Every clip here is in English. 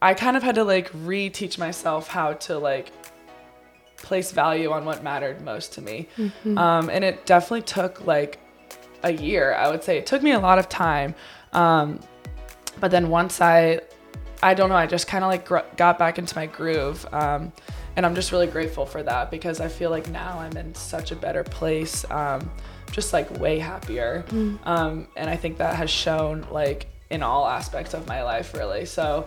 I kind of had to like reteach myself how to like place value on what mattered most to me. Mm-hmm. Um, and it definitely took like a year, I would say. It took me a lot of time. Um, but then once I, I don't know, I just kind of like gr- got back into my groove. Um, and I'm just really grateful for that because I feel like now I'm in such a better place, um, just like way happier. Um, and I think that has shown like in all aspects of my life, really. So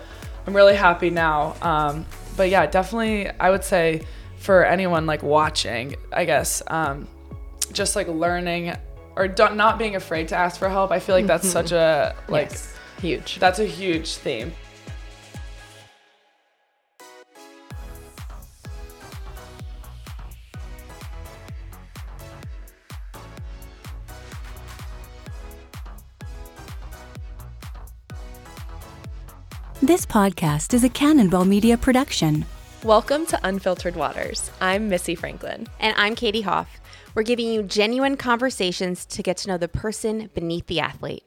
I'm really happy now. Um, but yeah, definitely, I would say for anyone like watching, I guess, um, just like learning or don't, not being afraid to ask for help. I feel like that's such a like Yes. huge. that's a huge theme. This podcast is a Cannonball Media production. Welcome to Unfiltered Waters. I'm Missy Franklin. And I'm Katie Hoff. We're giving you genuine conversations to get to know the person beneath the athlete.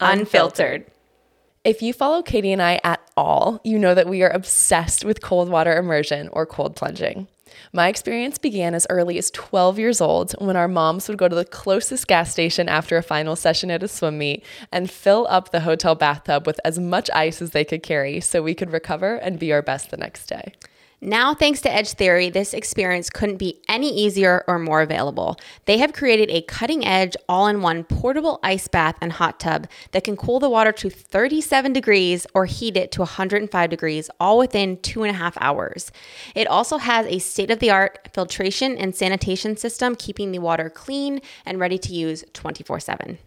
Unfiltered. If you follow Katie and I at all, you know that we are obsessed with cold water immersion or cold plunging. My experience began as early as 12 years old when our moms would go to the closest gas station after a final session at a swim meet and fill up the hotel bathtub with as much ice as they could carry so we could recover and be our best the next day. Now, thanks to Edge Theory, this experience couldn't be any easier or more available. They have created a cutting edge, all in one portable ice bath and hot tub that can cool the water to 37 degrees or heat it to 105 degrees, all within two and a half hours. It also has a state of the art filtration and sanitation system, keeping the water clean and ready to use 24 7.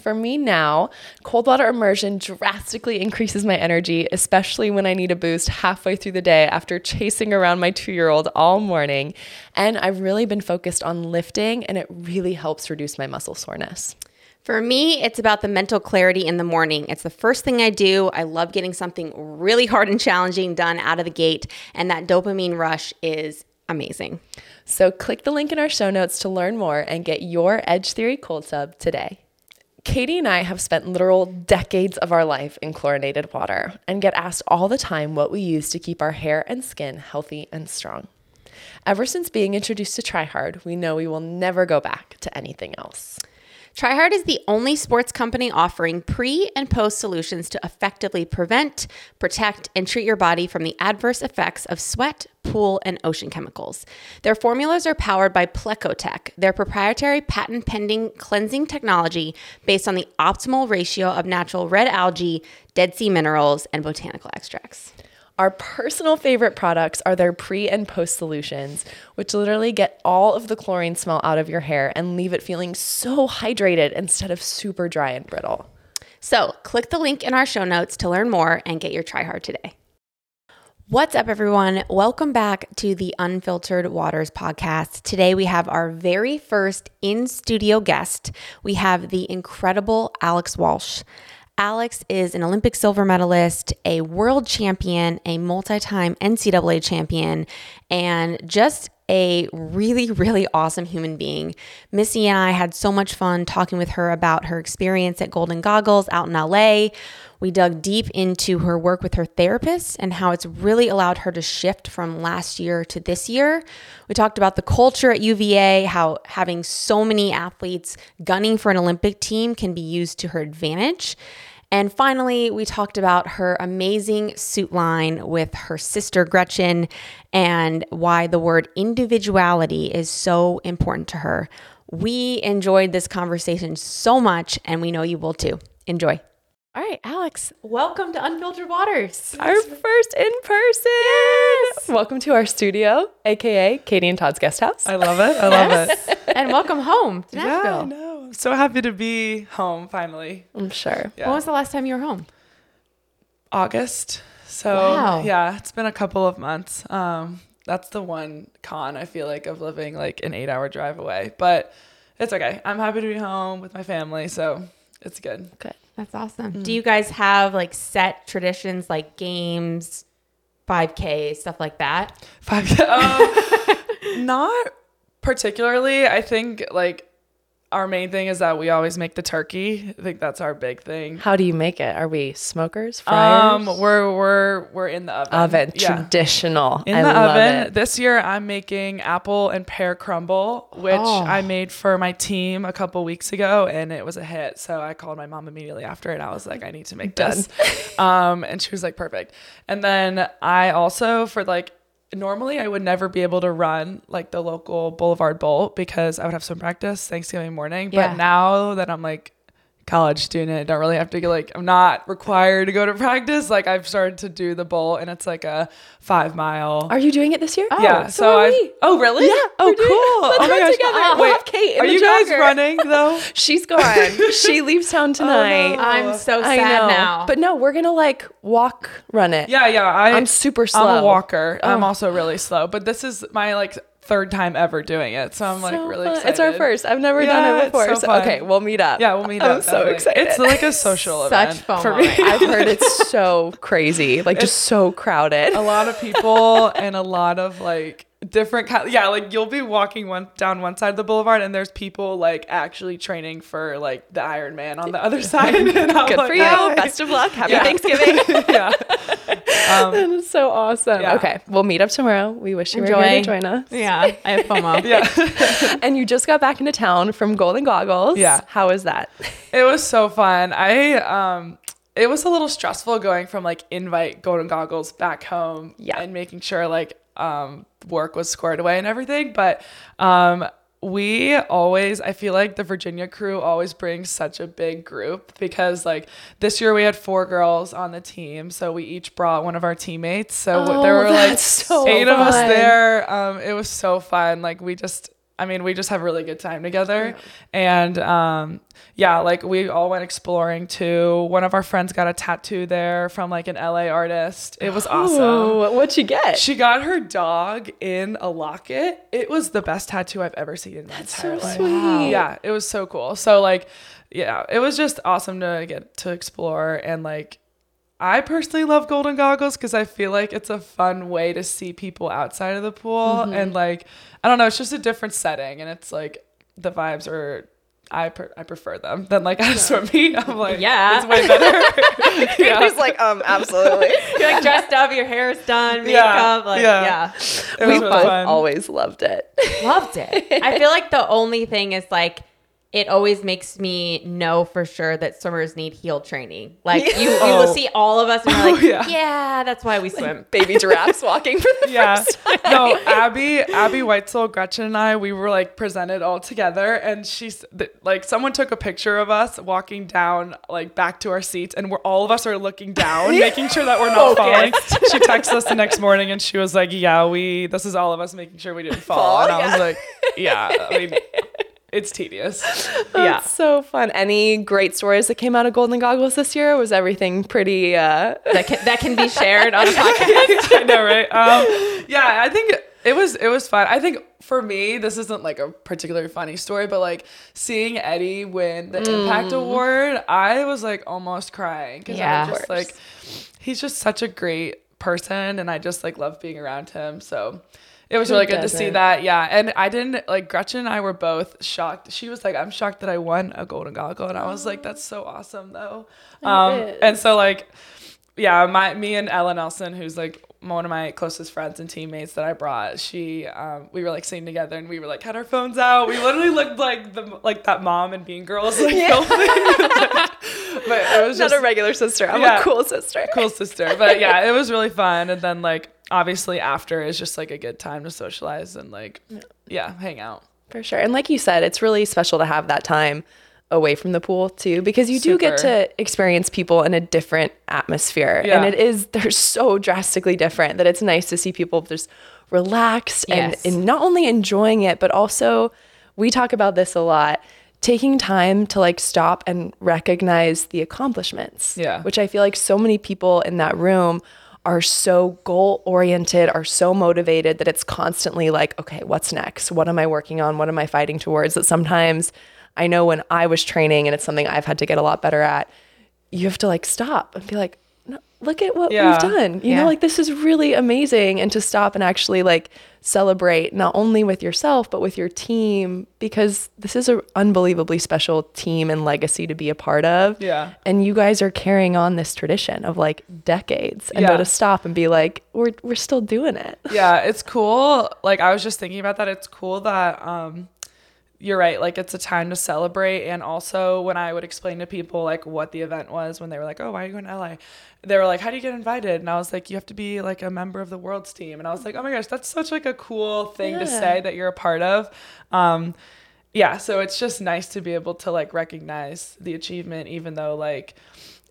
For me now, cold water immersion drastically increases my energy, especially when I need a boost halfway through the day after chasing around my two year old all morning. And I've really been focused on lifting, and it really helps reduce my muscle soreness. For me, it's about the mental clarity in the morning. It's the first thing I do. I love getting something really hard and challenging done out of the gate, and that dopamine rush is amazing. So click the link in our show notes to learn more and get your Edge Theory cold sub today. Katie and I have spent literal decades of our life in chlorinated water and get asked all the time what we use to keep our hair and skin healthy and strong. Ever since being introduced to Trihard, we know we will never go back to anything else. Trihard is the only sports company offering pre and post solutions to effectively prevent, protect, and treat your body from the adverse effects of sweat, pool, and ocean chemicals. Their formulas are powered by Plecotech, their proprietary patent pending cleansing technology based on the optimal ratio of natural red algae, dead sea minerals, and botanical extracts. Our personal favorite products are their pre and post solutions, which literally get all of the chlorine smell out of your hair and leave it feeling so hydrated instead of super dry and brittle. So, click the link in our show notes to learn more and get your Trihard today. What's up, everyone? Welcome back to the Unfiltered Waters podcast. Today, we have our very first in studio guest. We have the incredible Alex Walsh. Alex is an Olympic silver medalist, a world champion, a multi time NCAA champion, and just a really, really awesome human being. Missy and I had so much fun talking with her about her experience at Golden Goggles out in LA. We dug deep into her work with her therapist and how it's really allowed her to shift from last year to this year. We talked about the culture at UVA, how having so many athletes gunning for an Olympic team can be used to her advantage. And finally, we talked about her amazing suit line with her sister Gretchen and why the word individuality is so important to her. We enjoyed this conversation so much, and we know you will too. Enjoy. All right, Alex, welcome to Unfiltered Waters. Our first in person. Yes. Welcome to our studio, aka Katie and Todd's guest house. I love it. I love it. and welcome home to Yeah, Nashville. I know. I'm so happy to be home finally. I'm sure. Yeah. When was the last time you were home? August. So Wow. yeah, it's been a couple of months. Um, that's the one con I feel like of living like an eight hour drive away. But it's okay. I'm happy to be home with my family, so it's good. Good. That's awesome. Do you guys have like set traditions like games, 5K, stuff like that? Five um, not particularly. I think like our main thing is that we always make the turkey. I think that's our big thing. How do you make it? Are we smokers, fryers? Um, we're we're we're in the oven. oven, Yeah. traditional. In I the oven. it. This year I'm making apple and pear crumble, which Oh. I made for my team a couple weeks ago and it was a hit. So I called my mom immediately after and I was like, I need to make this. um, and she was like, perfect. And then I also for like normally I would never be able to run like the local Boulevard Bolt because I would have swim practice Thanksgiving morning. Yeah. But now that I'm like college student, I don't really have to get like I'm not required to go to practice. Like I've started to do the bowl, and it's like a five mile. Are you doing it this year? yeah, oh, so, so, are I. we. Oh really? Yeah, Oh we're doing cool. Let's oh my run gosh. together. Oh, We'll wait, have Kate in Are the you guys running though? She's gone. she leaves town oh, tonight. I'm so I sad know. now. But no, we're gonna like walk run it. Yeah, yeah. I, I'm super I'm slow. a walker. I'm Oh. also really slow, but this is my like third time ever doing it, so I'm like really excited. It's our first. I've never Yeah, done it before. so So okay, we'll meet up. Yeah, we'll meet up. I'm so definitely. excited. It's like a social Such event FOMO for me. I've heard it's so crazy, like just so crowded. a lot of people and a lot of like different kind yeah like you'll be walking one down one side of the boulevard and there's people like actually training for like the Iron Man on the other side and I'm Good like, for you. "Hi." Best of luck. Happy Yeah. Thanksgiving. yeah that is so awesome. Yeah. Okay, we'll meet up tomorrow. We wish you were here to join us. Yeah, I have FOMO. yeah And you just got back into town from Golden Goggles. Yeah. How was that? it was so fun i um it was a little stressful going from like invite golden goggles back home Yeah. and making sure like um work was squared away and everything but um we always i feel like the virginia crew always brings such a big group because like this year we had four girls on the team so we each brought one of our teammates so Oh, there were like so eight of us there. Um it was so fun. Like we just I mean, we just have a really good time together. And um, yeah, like we all went exploring too. One of our friends got a tattoo there from like an LA artist. It was awesome. Ooh, what'd you get? She got her dog in a locket. It was the best tattoo I've ever seen in my entire so life. sweet. Yeah, it was so cool. So like, yeah, it was just awesome to get to explore and like I personally love golden goggles because I feel like it's a fun way to see people outside of the pool Mm-hmm. and like I don't know, it's just a different setting and it's like the vibes are I per- I prefer them than like at a swim meet. I'm like Yeah. it's way better. yeah. He's like, um, absolutely. You're like dressed up, your hair is done, Yeah, makeup, like yeah. yeah. It was we really both fun. always loved it. Loved it. I feel like the only thing is like it always makes me know for sure that swimmers need heel training. Like you, you will Oh. see all of us and you're oh, like, yeah. yeah. that's why we swim. Baby giraffes walking for the yeah. first time. No, Abby, Abbey Weitzeil, Gretchen, and I, we were like presented all together, and she's th- like, someone took a picture of us walking down, like back to our seats, and we're all of us are looking down, making sure that we're not falling. She texted us the next morning, and she was like, "Yeah, we. This is all of us making sure we didn't fall." Fall, and I yeah. was like, "Yeah, I mean, it's tedious." Yeah. So fun. Any great stories that came out of Golden Goggles this year? Was everything pretty uh That can, that can be shared on the podcast. I know, right? Um, yeah, I think it was it was fun. I think for me, this isn't like a particularly funny story, but like seeing Eddie win the Impact Award, I was like almost crying because Yeah. I was just like, he's just such a great person, and I just like love being around him. So. It was Who really good to see that, yeah. And I didn't like Gretchen and I were both shocked. She was like, "I'm shocked that I won a golden goggle," and I was like, "That's so awesome, though." Um, and so like yeah, my me and Ella Nelson, who's like one of my closest friends and teammates that I brought, she um, we were like singing together and we were like had our phones out. We literally looked like the like that mom and Mean Girls like filming. but it was not just a regular sister. I'm Yeah. a cool sister. cool sister. But yeah, it was really fun. And then like obviously after is just like a good time to socialize and like yeah, hang out. For sure. And like you said, it's really special to have that time away from the pool too, because you do get to experience people in a different atmosphere. Yeah. And it is, they're so drastically different that it's nice to see people just relaxed Yes. and, and not only enjoying it, but also we talk about this a lot. Taking time to like stop and recognize the accomplishments. Yeah. Which I feel like so many people in that room are so goal oriented, are so motivated that it's constantly like, okay, what's next? What am I working on? What am I fighting towards? That sometimes I know when I was training and it's something I've had to get a lot better at, you have to like stop and be like, no, look at what Yeah. we've done. You Yeah. know, like this is really amazing. And to stop and actually like celebrate not only with yourself, but with your team, because this is an unbelievably special team and legacy to be a part of. Yeah. And you guys are carrying on this tradition of like decades. And Yeah. to stop and be like, we're, we're still doing it. yeah, it's cool. Like I was just thinking about that. It's cool that um you're right. Like it's a time to celebrate. And also when I would explain to people like what the event was when they were like, Oh, why are you going to LA? They were like, How do you get invited? And I was like, You have to be like a member of the world's team. And I was like, Oh my gosh, that's such like a cool thing to say that you're a part of. Um yeah, so it's just nice to be able to like recognize the achievement, even though like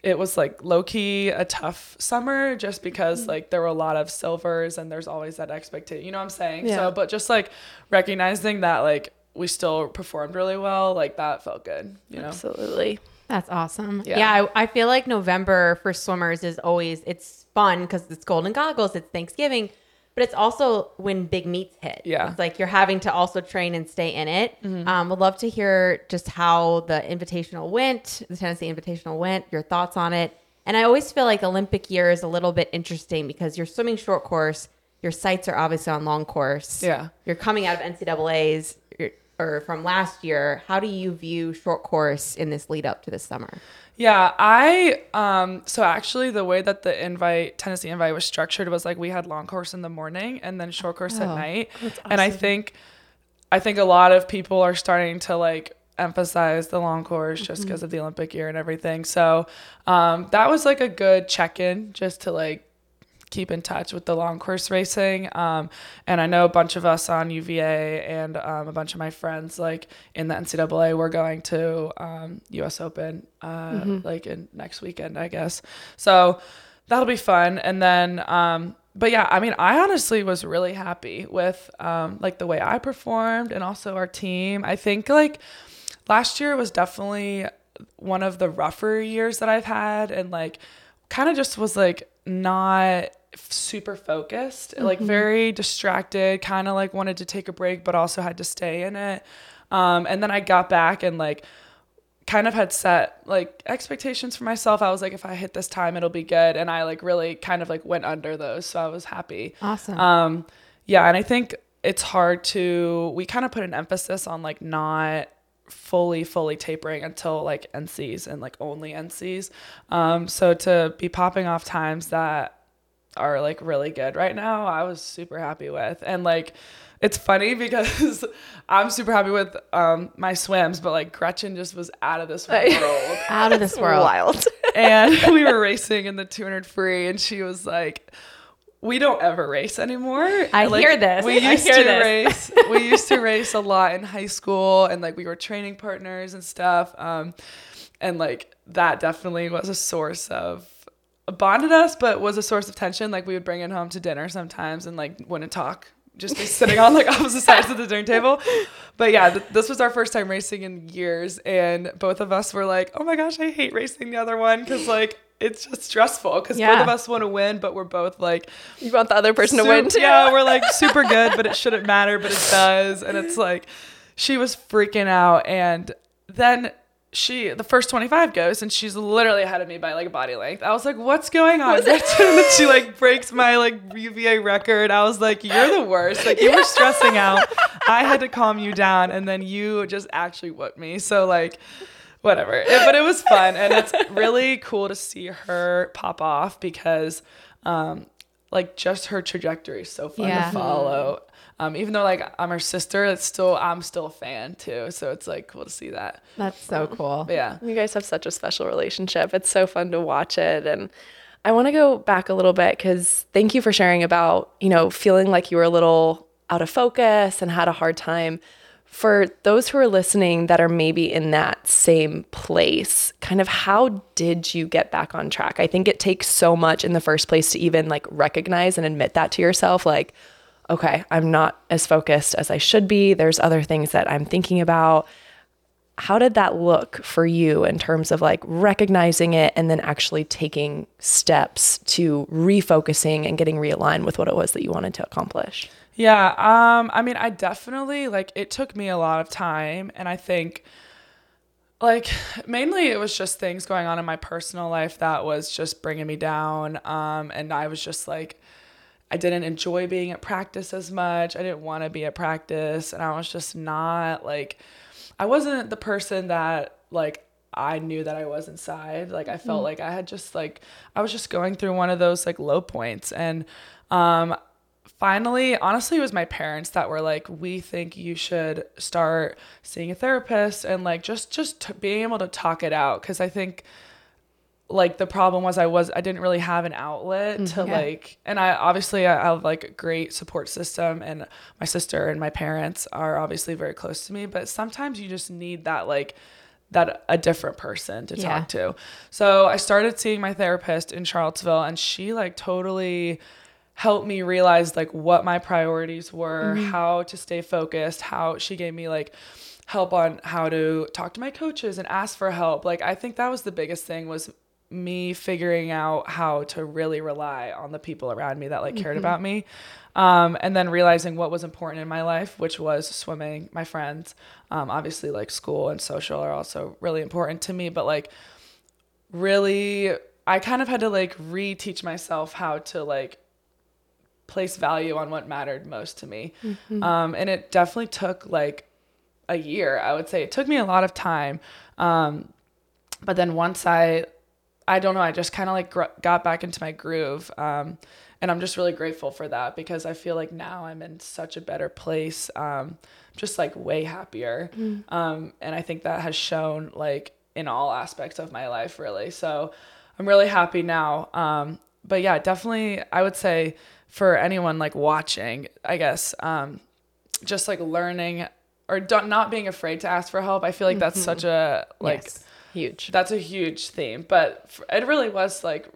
it was like low key a tough summer just because Mm-hmm. like there were a lot of silvers and there's always that expectation. You know what I'm saying? Yeah. So, but just like recognizing that like we still performed really well, like that felt good. You know? Absolutely. That's awesome. Yeah. Yeah, I, I feel like November for swimmers is always it's fun because it's Golden Goggles, it's Thanksgiving, but it's also when big meets hit. Yeah. Mm-hmm. it's like you're having to also train and stay in it. Um, would love to hear just how the Invitational went, the Tennessee Invitational went, your thoughts on it. And I always feel like Olympic year is a little bit interesting because you're swimming short course, your sights are obviously on long course. Yeah. you're coming out of NCAA's you're- or from last year. How do you view short course in this lead up to this summer? Yeah, I um so actually the way that the invite Tennessee invite was structured was like we had long course in the morning and then short course at night. And I think I think a lot of people are starting to like emphasize the long course just because of the Olympic year and everything. So um that was like a good check-in just to like keep in touch with the long course racing. Um, and I know a bunch of us on UVA and um, a bunch of my friends, like in the NCAA, we're going to um, US Open uh, like in next weekend, I guess. So that'll be fun. And then, um, but yeah, I mean, I honestly was really happy with um, like the way I performed and also our team. I think like last year was definitely one of the rougher years that I've had and like kind of just was like not super focused like very distracted kind of like wanted to take a break but also had to stay in it. Um, and then i got back and like kind of had set like expectations for myself. I was like if i hit this time it'll be good. And i like really kind of like went under those so i was happy. Awesome. um, yeah, and I think it's hard to we kind of put an emphasis on like not fully fully tapering until like NCs and like only NCs. Um, so to be popping off times that are like really good right now, I was super happy with. And like it's funny because I'm super happy with um my swims, but like Gretchen just was out of this world Out of this world. Wild. and we were racing in the 200 free and she was like we don't ever race anymore. I Like, hear this. We I used hear to this. race. We used to race a lot in high school, and like we were training partners and stuff. Um, and like that definitely was a source of bonded us, but was a source of tension. Like we would bring it home to dinner sometimes, and like wouldn't talk, just be sitting on like opposite sides of the dinner table. But yeah, th- this was our first time racing in years, and both of us were like, "Oh my gosh, I hate racing the other one," because like. It's just stressful because both of us want to win, but we're both like You want the other person to win too. Yeah, we're like super good, but it shouldn't matter, but it does. And it's like she was freaking out and then she the first 25 goes and she's literally ahead of me by like a body length. I was like, "What's going on?" she like breaks my like UVA record. I was like, "You're the worst." Like you were stressing out. I had to calm you down and then you just actually whooped me. So like whatever. It- but it was fun and it's really cool to see her pop off because um like just her trajectory is so fun Yeah. to follow. Um, even though like I'm her sister, it's still I'm still a fan too. So it's like cool to see that. That's so cool. Yeah. You guys have such a special relationship. It's so fun to watch it. And I want to go back a little bit because thank you for sharing about, you know, feeling like you were a little out of focus and had a hard time. For those who are listening that are maybe in that same place, kind of how did you get back on track? I think it takes so much in the first place to even like recognize and admit that to yourself. Like, okay, I'm not as focused as I should be. There's other things that I'm thinking about how did that look for you in terms of like recognizing it and then actually taking steps to refocusing and getting realigned with what it was that you wanted to accomplish? Yeah, um, I mean, I definitely like it took me a lot of time, and I think like mainly it was just things going on in my personal life that was just bringing me down um and i was just like i didn't enjoy being at practice as much. I didn't want to be at practice. And i was just not like i wasn't the person that like i knew that i was inside. Like i felt like i had just like i was just going through one of those like low points. And um finally honestly it was my parents that were like we think you should start seeing a therapist and like just just t- being able to talk it out. Because i think like the problem was i was i didn't really have an outlet mm-hmm. to Yeah. like and i obviously i have like a great support system and my sister and my parents are obviously very close to me but sometimes you just need that like that a different person to Yeah. talk to so i started seeing my therapist in charlottesville and she like totally helped me realize like what my priorities were, mm-hmm. how to stay focused, how she gave me like help on how to talk to my coaches and ask for help. Like I think that was the biggest thing was me figuring out how to really rely on the people around me that like cared about me. Um, and then realizing what was important in my life, which was swimming, my friends, um, obviously like school and social are also really important to me, but like really I kind of had to like reteach myself how to like place value on what mattered most to me. Um, and it definitely took like a year, I would say. It took me a lot of time. Um, but then once I, I don't know, I just kind of like gr- got back into my groove. Um, and I'm just really grateful for that because I feel like now I'm in such a better place. Um, just like way happier. Um, and I think that has shown like in all aspects of my life, really. So I'm really happy now. Um, but yeah, definitely, I would say for anyone like watching, I guess, um, just like learning or don't, not being afraid to ask for help. I feel like that's such a like Yes. Huge. that's a huge theme. But it really was like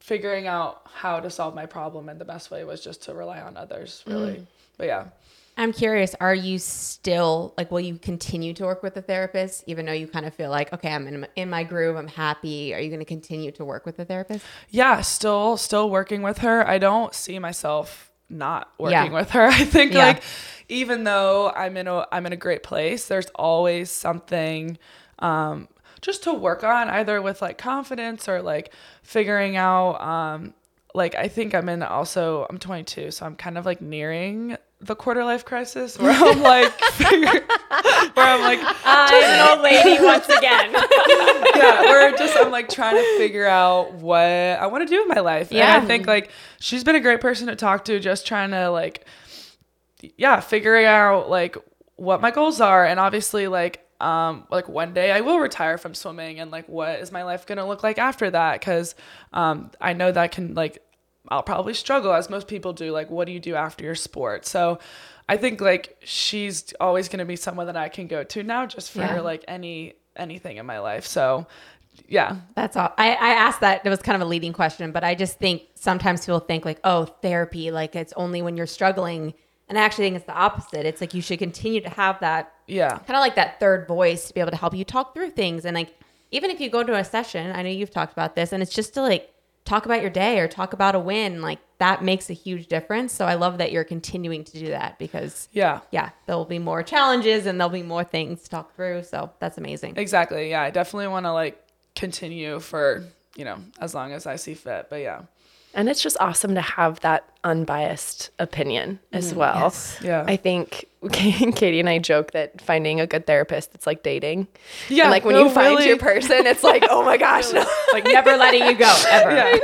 figuring out how to solve my problem, and the best way was just to rely on others, really. But yeah. I'm curious, are you still like will you continue to work with a therapist even though you kind of feel like okay, I'm in my, in my groove, I'm happy. Are you going to continue to work with a therapist? yeah still still working with her i don't see myself not working Yeah. with her i think Yeah. like even though i'm in a i'm in a great place there's always something um just to work on either with like confidence or like figuring out um like i think i'm in also i'm 22 so i'm kind of like nearing the quarter life crisis where i'm like where i'm like I'm an old lady once again. yeah, we're just I'm like trying to figure out what I want to do in my life. And Yeah. I think like she's been a great person to talk to, just trying to like yeah, figuring out like what my goals are and obviously like um like one day I will retire from swimming and like what is my life going to look like after that cuz um I know that can like I'll probably struggle as most people do like what do you do after your sport. So I think like she's always going to be someone that I can go to now just for Yeah. like any anything in my life. So yeah. That's all. I, I asked that. It was kind of a leading question, but I just think sometimes people think like, oh, therapy, like it's only when you're struggling. And I actually think it's the opposite. It's like you should continue to have that Yeah. kind of like that third voice to be able to help you talk through things. And like, even if you go to a session, I know you've talked about this, and it's just to like talk about your day or talk about a win, like that makes a huge difference. So I love that you're continuing to do that because, Yeah. yeah, there'll be more challenges and there'll be more things to talk through. So that's amazing. Exactly. Yeah. I definitely want to like continue for, you know, as long as I see fit. But yeah. And it's just awesome to have that unbiased opinion as mm-hmm. well. Yeah. I think Katie and I joke that finding a good therapist, it's like dating. Yeah, And like when no, you find really. your person, it's like, oh my gosh. no. like never letting you go ever.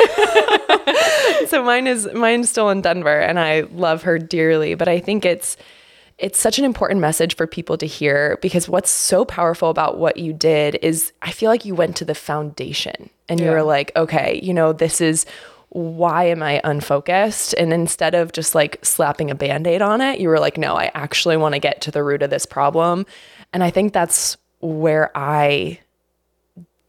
so mine is mine's still in Denver and I love her dearly, but I think it's it's such an important message for people to hear because what's so powerful about what you did is I feel like you went to the foundation and you Yeah. were like, okay, you know, this is why am I unfocused? And instead of just like slapping a band aid on it, you were like, no, I actually want to get to the root of this problem. And I think that's where I,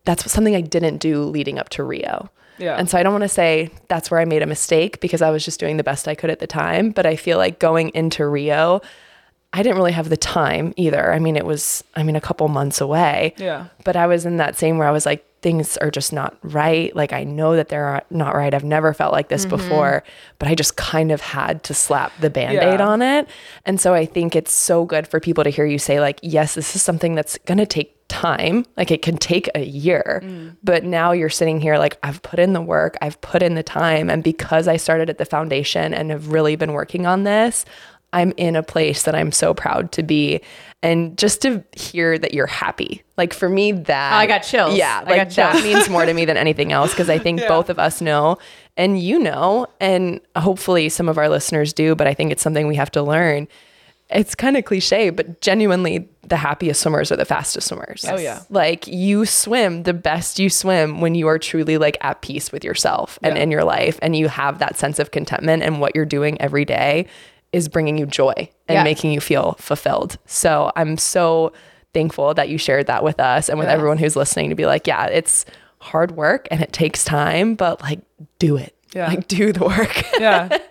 that's something I didn't do leading up to Rio. Yeah. And so I don't want to say that's where I made a mistake because I was just doing the best I could at the time. But I feel like going into Rio, I didn't really have the time either. I mean, it was, I mean, a couple months away. Yeah. But I was in that same where I was like, things are just not right. Like I know that they're not right. I've never felt like this mm-hmm. before, but I just kind of had to slap the band-aid Yeah. on it. And so I think it's so good for people to hear you say like, yes, this is something that's going to take time. Like it can take a year. Mm. But now you're sitting here like I've put in the work, I've put in the time and because I started at the foundation and have really been working on this, I'm in a place that I'm so proud to be. And just to hear that you're happy. Like for me that Oh, I got chills. Yeah, I like got that means more to me than anything else because I think both of us know and you know and hopefully some of our listeners do, but I think it's something we have to learn. It's kind of cliche, but genuinely the happiest swimmers are the fastest swimmers. Oh, yeah. Like you swim the best you swim when you are truly like at peace with yourself and Yeah. in your life and you have that sense of contentment and what you're doing every day is bringing you joy and Yeah. making you feel fulfilled. So I'm so thankful that you shared that with us and with Yeah. everyone who's listening to be like, yeah, it's hard work and it takes time, but like do it. Yeah. Like do the work. yeah.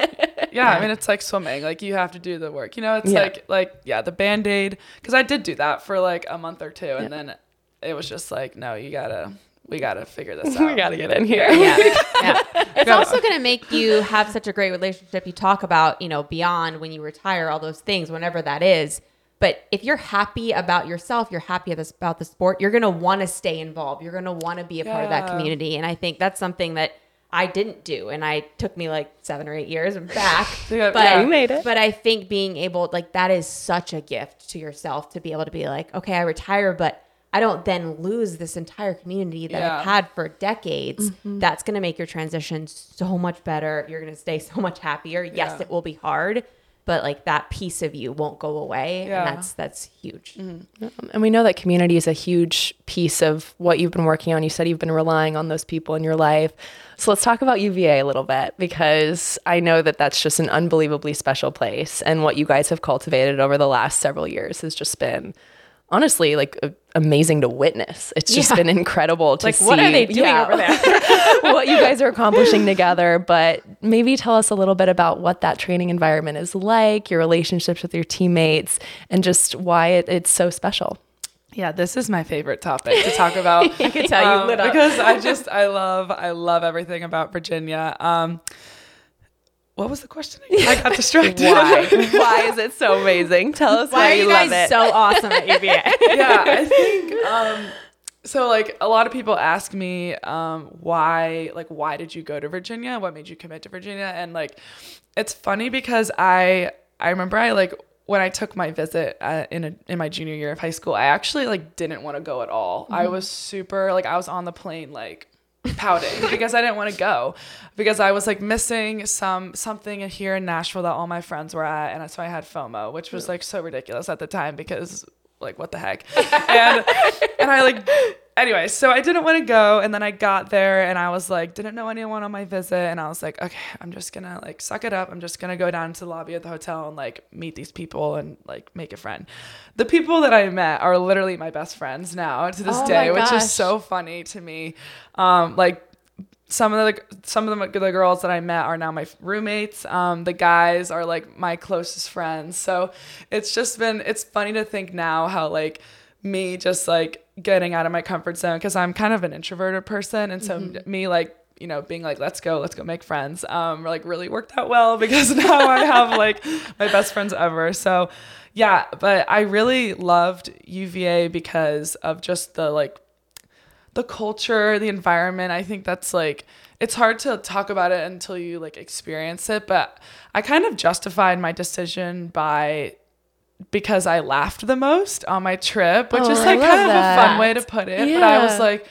Yeah, I mean it's like swimming. Like you have to do the work. You know, it's Yeah. like like yeah, the band-aid cuz I did do that for like a month or two and then it was just like no, you got to we got to figure this out. we got to get in here. yeah, yeah. It's also going to make you have such a great relationship. You talk about, you know, beyond when you retire, all those things, whenever that is. But if you're happy about yourself, you're happy about- about the sport, you're going to want to stay involved. You're going to want to be a part of that community. And I think that's something that I didn't do. And I took me like seven or eight years and back. Yeah, but, yeah, you made it. But I think being able, like, that is such a gift to yourself to be able to be like, okay, I retire, but I don't then lose this entire community that I've had for decades. Mm-hmm. That's going to make your transition so much better. You're going to stay so much happier. Yes, Yeah. it will be hard, but like that piece of you won't go away. Yeah. And that's, that's huge. And we know that community is a huge piece of what you've been working on. You said you've been relying on those people in your life. So let's talk about UVA a little bit because I know that that's just an unbelievably special place. And what you guys have cultivated over the last several years has just been honestly like amazing to witness. It's just Yeah. been incredible to Like, see what are they doing over there? what you guys are accomplishing together, but maybe tell us a little bit about what that training environment is like, your relationships with your teammates, and just why it, it's so special. Yeah, this is my favorite topic to talk about. I can tell you lit up. because I just I love I love everything about Virginia. Um, what was the question? I got distracted. Why? why is it so amazing? Tell us why, Why are you you love guys it. so awesome at UVA? yeah, I think um so like a lot of people ask me um why like why did you go to Virginia? What made you commit to Virginia? And like it's funny because I I remember I like when I took my visit uh, in a, in my junior year of high school, I actually like didn't want to go at all. I was super like I was on the plane like pouting because I didn't want to go. Because I was like missing some something here in Nashville that all my friends were at and so I had FOMO which was like so ridiculous at the time because like what the heck? And and I like anyway so I didn't want to go and then I got there and I was like didn't know anyone on my visit and I was like okay I'm just gonna like suck it up I'm just gonna go down to the lobby of the hotel and like meet these people and like make a friend the people that I met are literally my best friends now to this Oh day which is so funny to me um like some of the some of the, the girls that I met are now my roommates. Um, the guys are like my closest friends. So it's just been it's funny to think now how like me just like getting out of my comfort zone because I'm kind of an introverted person, and so me like you know being like let's go let's go make friends um like really worked out well because now I have like my best friends ever. So yeah, but I really loved UVA because of just the like the culture, the environment. I think that's like it's hard to talk about it until you like experience it, but I kind of justified my decision by because I laughed the most on my trip, which Oh, is like kind of a fun way to put it. But I was like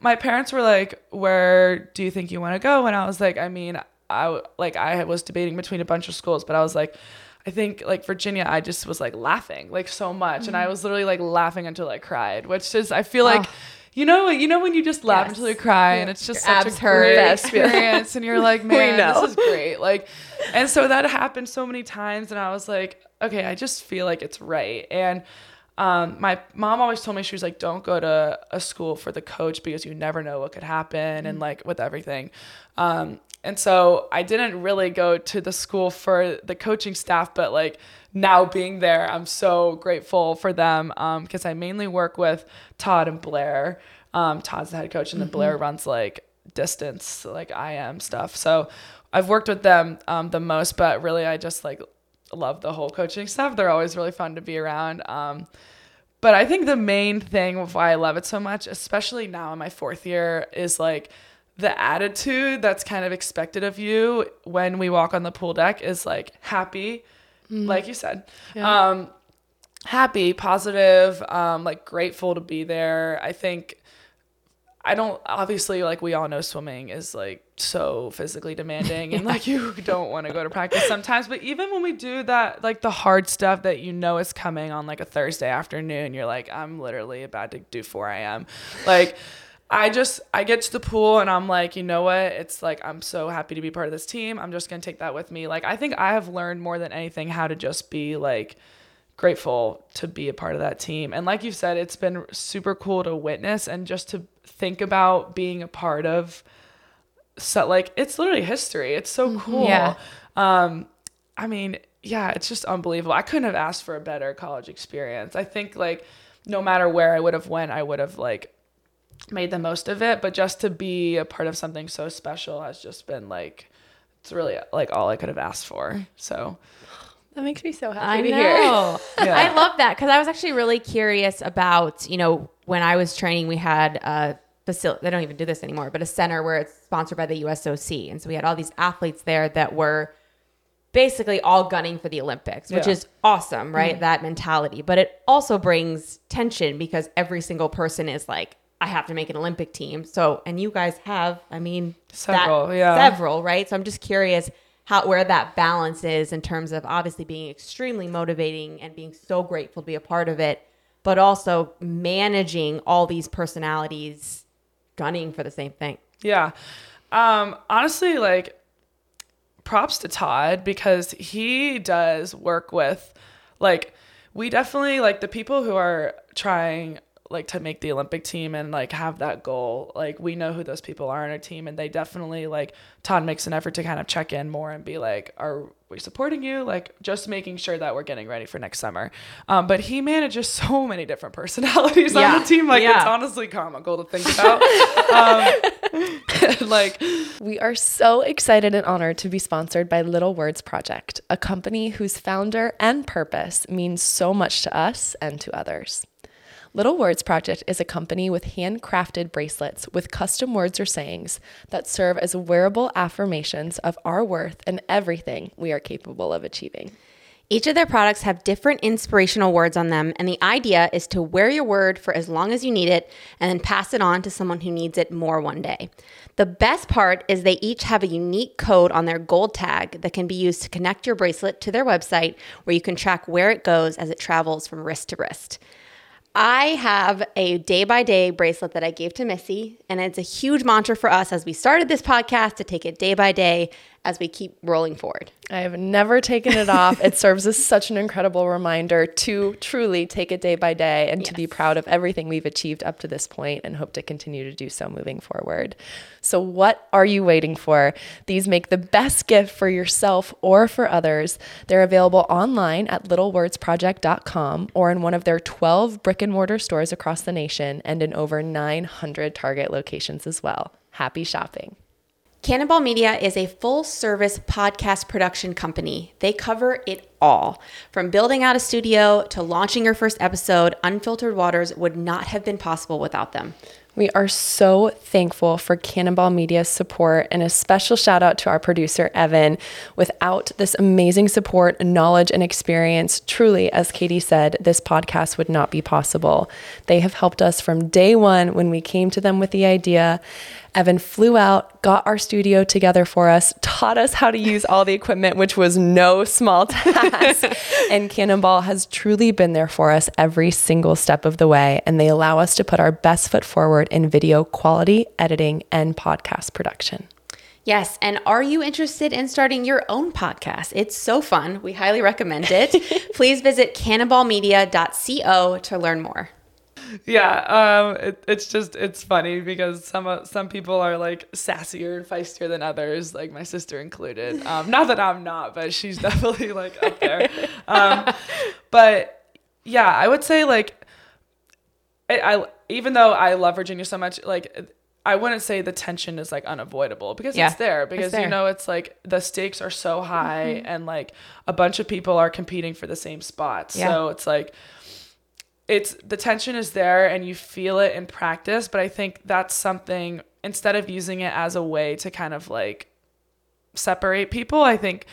my parents were like, "Where do you think you want to go?" And I was like, "I mean, I like I was debating between a bunch of schools, but I was like, I think like Virginia, I just was like laughing like so much, and I mm. was literally like laughing until I cried, which is I feel like." Oh. You know, you know when you just laugh Yes. until you cry, and it's just Your such a hurt. great experience, and you're like, man, this is great. Like, and so that happened so many times, and I was like, okay, I just feel like it's right. And um, my mom always told me she was like, don't go to a school for the coach because you never know what could happen, and like with everything. Um, and so I didn't really go to the school for the coaching staff, but like now being there, I'm so grateful for them because I mainly work with Todd and Blair. Um, Todd's the head coach, and then Blair runs like distance, like IM stuff. So I've worked with them um, the most, but really I just like love the whole coaching stuff. They're always really fun to be around. Um, but I think the main thing of why I love it so much, especially now in my fourth year, is like the attitude that's kind of expected of you when we walk on the pool deck is like happy, like you said. Um, happy, positive, um, like grateful to be there. I think I don't obviously like we all know swimming is like so physically demanding and like you don't want to go to practice sometimes but even when we do that like the hard stuff that you know is coming on like a Thursday afternoon you're like I'm literally about to do 4 a.m. like I just I get to the pool and I'm like, you know what? It's like I'm so happy to be part of this team. I'm just gonna take that with me. Like I think I have learned more than anything how to just be like grateful to be a part of that team. And like you said, it's been super cool to witness and just to think about being a part of so like it's literally history. It's so mm-hmm. cool. Yeah. Um I mean, yeah, it's just unbelievable. I couldn't have asked for a better college experience. I think like no matter where I would have went, I would have like made the most of it, but just to be a part of something so special has just been like it's really like all I could have asked for. Mm. So, That makes me so happy I to hear. know. Yeah. I love that because I was actually really curious about, you know, when I was training, we had a facility, they don't even do this anymore, but a center where it's sponsored by the USOC. And so we had all these athletes there that were basically all gunning for the Olympics, which Yeah. is awesome, right? Mm-hmm. That mentality. But it also brings tension because every single person is like, I have to make an Olympic team. So, and you guys have, I mean, Several, that- yeah. several, right? So I'm just curious how where that balance is in terms of obviously being extremely motivating and being so grateful to be a part of it, but also managing all these personalities gunning for the same thing. Yeah. Um, honestly, like props to Todd because he does work with like we definitely like the people who are trying like to make the Olympic team and like have that goal. Like we know who those people are on our team and they definitely like Todd makes an effort to kind of check in more and be like, are we supporting you? Like just making sure that we're getting ready for next summer. Um, but he manages so many different personalities Yeah. on the team. Like Yeah. it's honestly comical to think about. um, like We are so excited and honored to be sponsored by Little Words Project, a company whose founder and purpose means so much to us and to others. Little Words Project is a company with handcrafted bracelets with custom words or sayings that serve as wearable affirmations of our worth and everything we are capable of achieving. Each of their products have different inspirational words on them, and the idea is to wear your word for as long as you need it and then pass it on to someone who needs it more one day. The best part is they each have a unique code on their gold tag that can be used to connect your bracelet to their website where you can track where it goes as it travels from wrist to wrist. I have a day by day bracelet that I gave to Missy, and it's a huge mantra for us as we started this podcast to take it day by day as we keep rolling forward. I have never taken it off. It serves as such an incredible reminder to truly take it day by day and to be proud of everything we've achieved up to this point and hope to continue to do so moving forward. So, what are you waiting for? These make the best gift for yourself or for others. They're available online at littlewordsproject.com or in one of their 12 brick and mortar stores across the nation and in over 900 Target locations as well. Happy shopping. Cannonball Media is a full service podcast production company. They cover it all. From building out a studio to launching your first episode, Unfiltered Waters would not have been possible without them. We are so thankful for Cannonball Media's support and a special shout out to our producer, Evan. Without this amazing support, knowledge, and experience, truly, as Katie said, this podcast would not be possible. They have helped us from day one when we came to them with the idea. Evan flew out, got our studio together for us, taught us how to use all the equipment, which was no small task. and Cannonball has truly been there for us every single step of the way. And they allow us to put our best foot forward in video quality, editing, and podcast production. Yes, and are you interested in starting your own podcast? It's so fun. We highly recommend it. Please visit cannonballmedia.co to learn more. Yeah um it, it's just it's funny because some uh, some people are like sassier and feistier than others like my sister included um not that i'm not but she's definitely like up there um but yeah i would say like I, I even though I love Virginia so much, like I wouldn't say the tension is like unavoidable because Yeah, it's there because there. you know it's like the stakes are so high and like a bunch of people are competing for the same spot. Yeah. So it's like it's the tension is there and you feel it in practice, but I think that's something instead of using it as a way to kind of like separate people, I think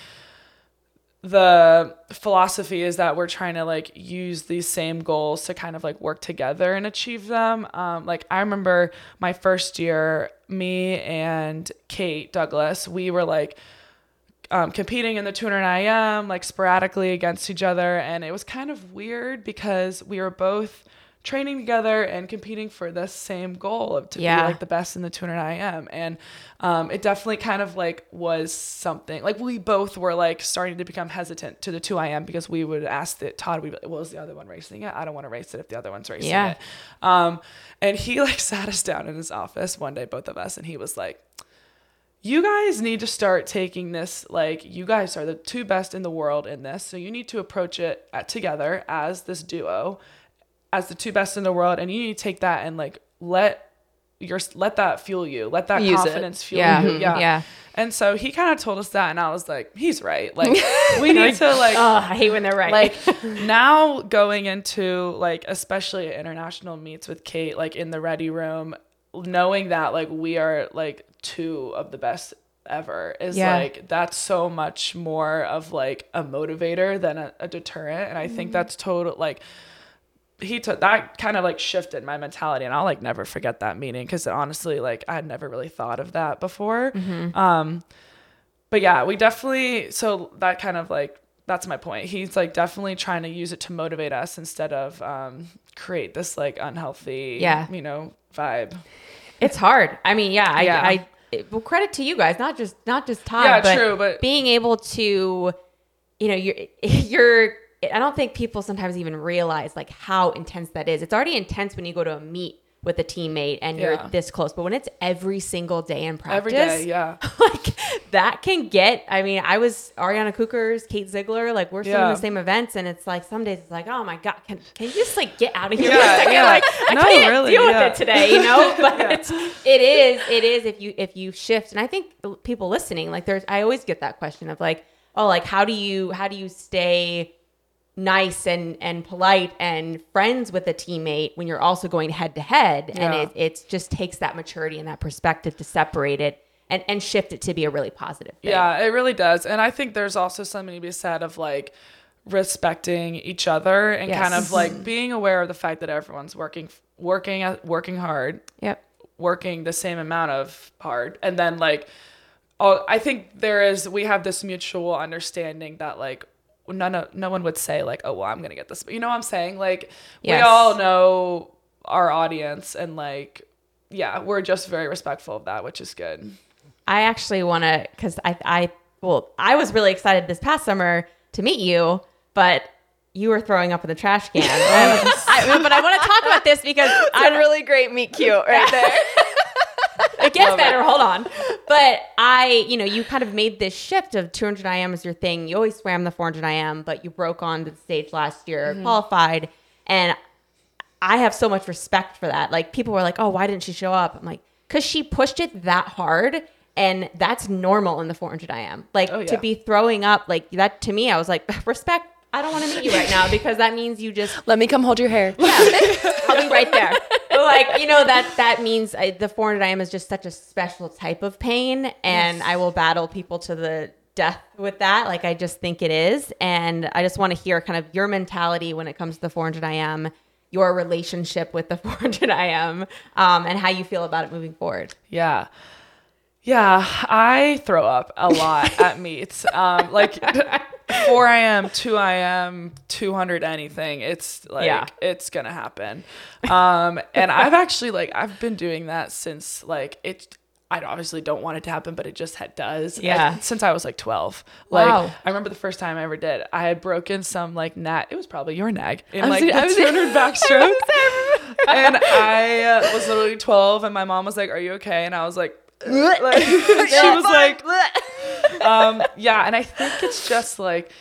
the philosophy is that we're trying to like use these same goals to kind of like work together and achieve them. Um, like I remember my first year, me and Kate Douglas, we were like um, competing in the 200 IM like sporadically against each other, and it was kind of weird because we were both training together and competing for the same goal of to Yeah. be like the best in the 200 IM, and um, it definitely kind of like was something like we both were like starting to become hesitant to the 2 IM because we would ask that Todd, we well, was the other one racing it? I don't want to race it if the other one's racing Yeah. it. Um, and he like sat us down in his office one day, both of us, and he was like, you guys need to start taking this like you guys are the two best in the world in this so you need to approach it at, together as this duo as the two best in the world and you need to take that and like let your let that fuel you let that Use it. confidence fuel Yeah. you Mhm. yeah Yeah. and so he kind of told us that and i was like he's right like we need to like Oh, I hate when they're right. like now going into like especially international meets with Kate like in the ready room knowing that like we are like two of the best ever is Yeah. like that's so much more of like a motivator than a, a deterrent and I think that's total like he took that kind of like shifted my mentality and I'll like never forget that meeting because honestly like I had never really thought of that before um but yeah, we definitely so that kind of like that's my point. He's like definitely trying to use it to motivate us instead of um create this like unhealthy Yeah. you know vibe. It's hard. I mean, yeah, I, Yeah. I it- well, credit to you guys, not just not just Todd. Yeah, but true, but- being able to, you know, you're you're. I don't think people sometimes even realize like how intense that is. It's already intense when you go to a meet with a teammate and you're Yeah. this close, but when it's every single day in practice, Every day, yeah. like that can get. I mean, I was Ariana Kukors, Kate Ziegler, like we're still in the same events, and it's like some days it's like, oh my god, can can you just like get out of here? Yeah, for a second? yeah. Like I No, can't really, deal yeah. with it today, you know. But it is, it is if you if you shift, and I think people listening, like there's, I always get that question of like, oh, like how do you how do you stay nice and and polite and friends with a teammate when you're also going head to head and it it just takes that maturity and that perspective to separate it and and shift it to be a really positive thing. Yeah, it really does. And I think there's also something to be said of like respecting each other and Yes. kind of like being aware of the fact that everyone's working working at working hard Yep. working the same amount of hard and then like all i think there is we have this mutual understanding that like none of no one would say like oh well i'm gonna get this but you know what i'm saying like Yes. we all know our audience and like yeah we're just very respectful of that which is good I actually want to because I I well I was really excited this past summer to meet you, but you were throwing up in the trash can. I, but I want to talk about this because I'm really great meet cute right there. it gets better. Hold on. But I, you know, you kind of made this shift of 200 IM as your thing. You always swam the 400 IM, but you broke onto the stage last year, mm-hmm. qualified, and I have so much respect for that. Like people were like, "Oh, why didn't she show up?" I'm like, "Cause she pushed it that hard." And that's normal in the 400 IM. Like Oh, to be throwing up like that to me, I was like, respect. I don't want to meet you right now because that means you just Let me come hold your hair. Yeah, I'll be right there. But like you know that that means I, the 400 IM is just such a special type of pain, and I will battle people to the death with that. Like I just think it is, and I just want to hear kind of your mentality when it comes to the 400 IM, your relationship with the 400 IM, um, and how you feel about it moving forward. yeah yeah i throw up a lot at meets um like 4 IM 2 IM 200 anything it's like Yeah. it's gonna happen um and i've actually like i've been doing that since like it I obviously don't want it to happen, but it just had, does. Yeah. And since I was like 12. Like, Wow. I remember the first time I ever did, I had broken some like nat. It was probably your nag in I was- like I the was- 200 backstroke. and I uh, was literally 12, and my mom was like, Are you okay? And I was like, like, she was like, um, yeah, and I think it's just like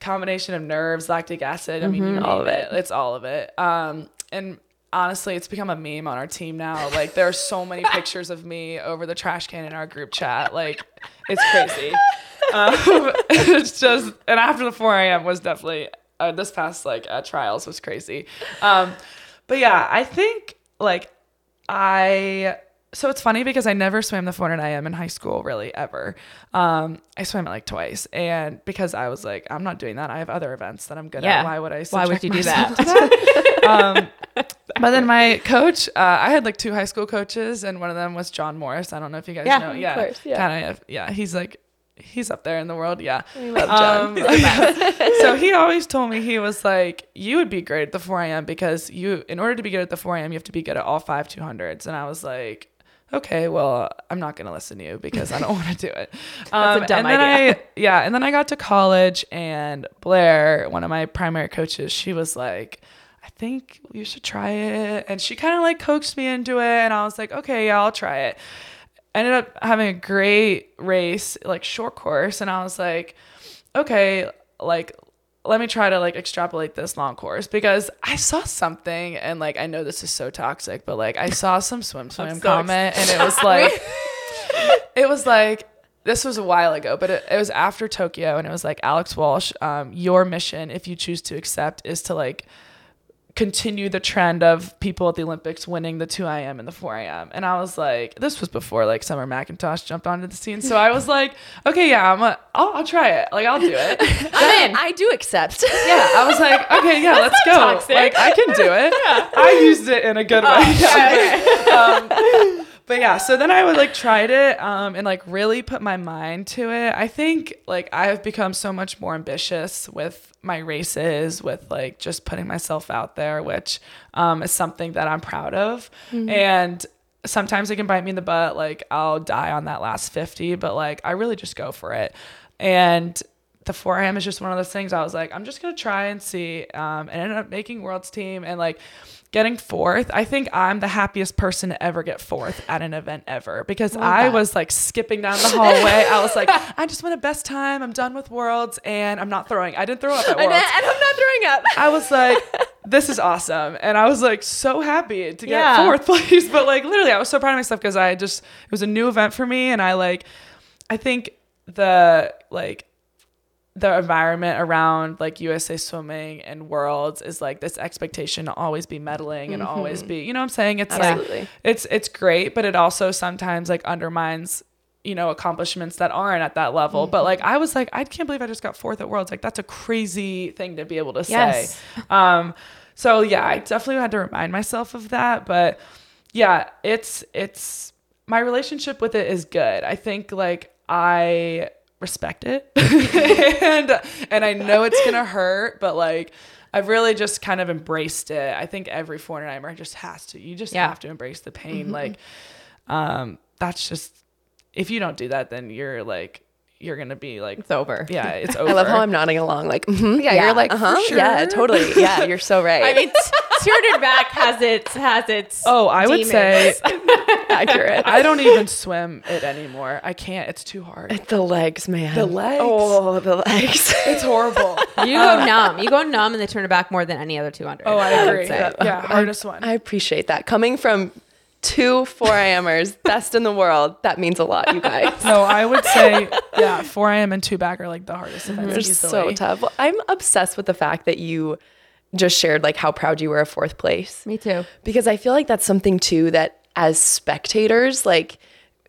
combination of nerves, lactic acid. I mean, you All of it. It's all of it. Um, and honestly, it's become a meme on our team now. Like there are so many pictures of me over the trash can in our group chat. Like it's crazy. Um, it's just, and after the 4 IM was definitely uh, this past like at trials was crazy. Um, but yeah, I think like I so it's funny because I never swam the 400 IM in high school, really, ever. Um, I swam it like twice. And because I was like, I'm not doing that. I have other events that I'm good Yeah. at. Why would I? Why would you do that? that? um, but then my coach, uh, I had like two high school coaches, and one of them was John Morris. I don't know if you guys Yeah, know. of Yeah. course, yeah. Kind of, yeah. He's like, he's up there in the world. Yeah. We love John. Um, so he always told me he was like, you would be great at the 4 IM because you, in order to be good at the 4 IM, you have to be good at all five 200s. And I was like, okay, well, I'm not gonna listen to you because I don't want to do it. Um, dumb and then idea. I, yeah, and then I got to college, and Blair, one of my primary coaches, she was like. I think you should try it. And she kind of like coaxed me into it. And I was like, okay, yeah, I'll try it. I ended up having a great race, like short course. And I was like, okay, like let me try to like extrapolate this long course because I saw something and like I know this is so toxic, but like I saw some SwimSwam comment and it was like it was like this was a while ago, but it, it was after Tokyo and it was like Alex Walsh, um, your mission, if you choose to accept, is to like continue the trend of people at the Olympics winning the 2 IM and the 4 IM. And I was like, this was before like Summer McIntosh jumped onto the scene. So I was like, okay, yeah, I'm a, I'll, I'll try it. Like, I'll do it. I'm in. I do accept. Yeah, I was like, okay, yeah, let's go. toxic. Like, I can do it. yeah. I used it in a good way. um, but yeah, so then I would like tried it um, and like really put my mind to it. I think like I have become so much more ambitious with my races, with like just putting myself out there, which um, is something that I'm proud of. And sometimes it can bite me in the butt. Like I'll die on that last 50, but like I really just go for it. And the 4 IM is just one of those things I was like, I'm just going to try and see. Um, and ended up making world's team and like getting fourth. I think I'm the happiest person to ever get fourth at an event ever because I was like skipping down the hallway. I was like, I just want a best time. I'm done with worlds and I'm not throwing. I didn't throw up at and, worlds. and I'm not throwing up. I was like, this is awesome. And I was like so happy to get Yeah. fourth place. But like literally I was so proud of myself because I just it was a new event for me and I like I think the like the environment around like USA swimming and worlds is like this expectation to always be medaling and always be you know what I'm saying? It's Absolutely. like it's it's great, but it also sometimes like undermines you know accomplishments that aren't at that level. But like i was like i can't believe i just got fourth at worlds. Like that's a crazy thing to be able to Yes. say um so yeah i definitely had to remind myself of that. But yeah it's it's my relationship with it is good. I think like i respect it and and i know it's gonna hurt but like I've really just kind of embraced it. I think every 400 just has to. You just Yeah. have to embrace the pain. Like, um, that's just if you don't do that, then you're like you're gonna be like It's over. yeah, it's over. I love how I'm nodding along. Like, mhm, yeah, Yeah, you're like, uh-huh, yeah, totally. Yeah, you're so right. I mean, Tiered back has its has its. Oh, I would say accurate. I don't even swim it anymore. I can't. It's too hard. the legs, man. The legs. Oh, the legs. It's horrible. you go numb. You go numb in the turn back more than any other 200. Oh, I would agree. say. Yeah, hardest one. I appreciate that. Coming from two 4IMers, best in the world, that means a lot, you guys. no, I would say yeah, 4 IM and two back are like the hardest events. They're easily. so tough. Well, I'm obsessed with the fact that you just shared like how proud you were of fourth place. Me too. because I feel like that's something too that as spectators, like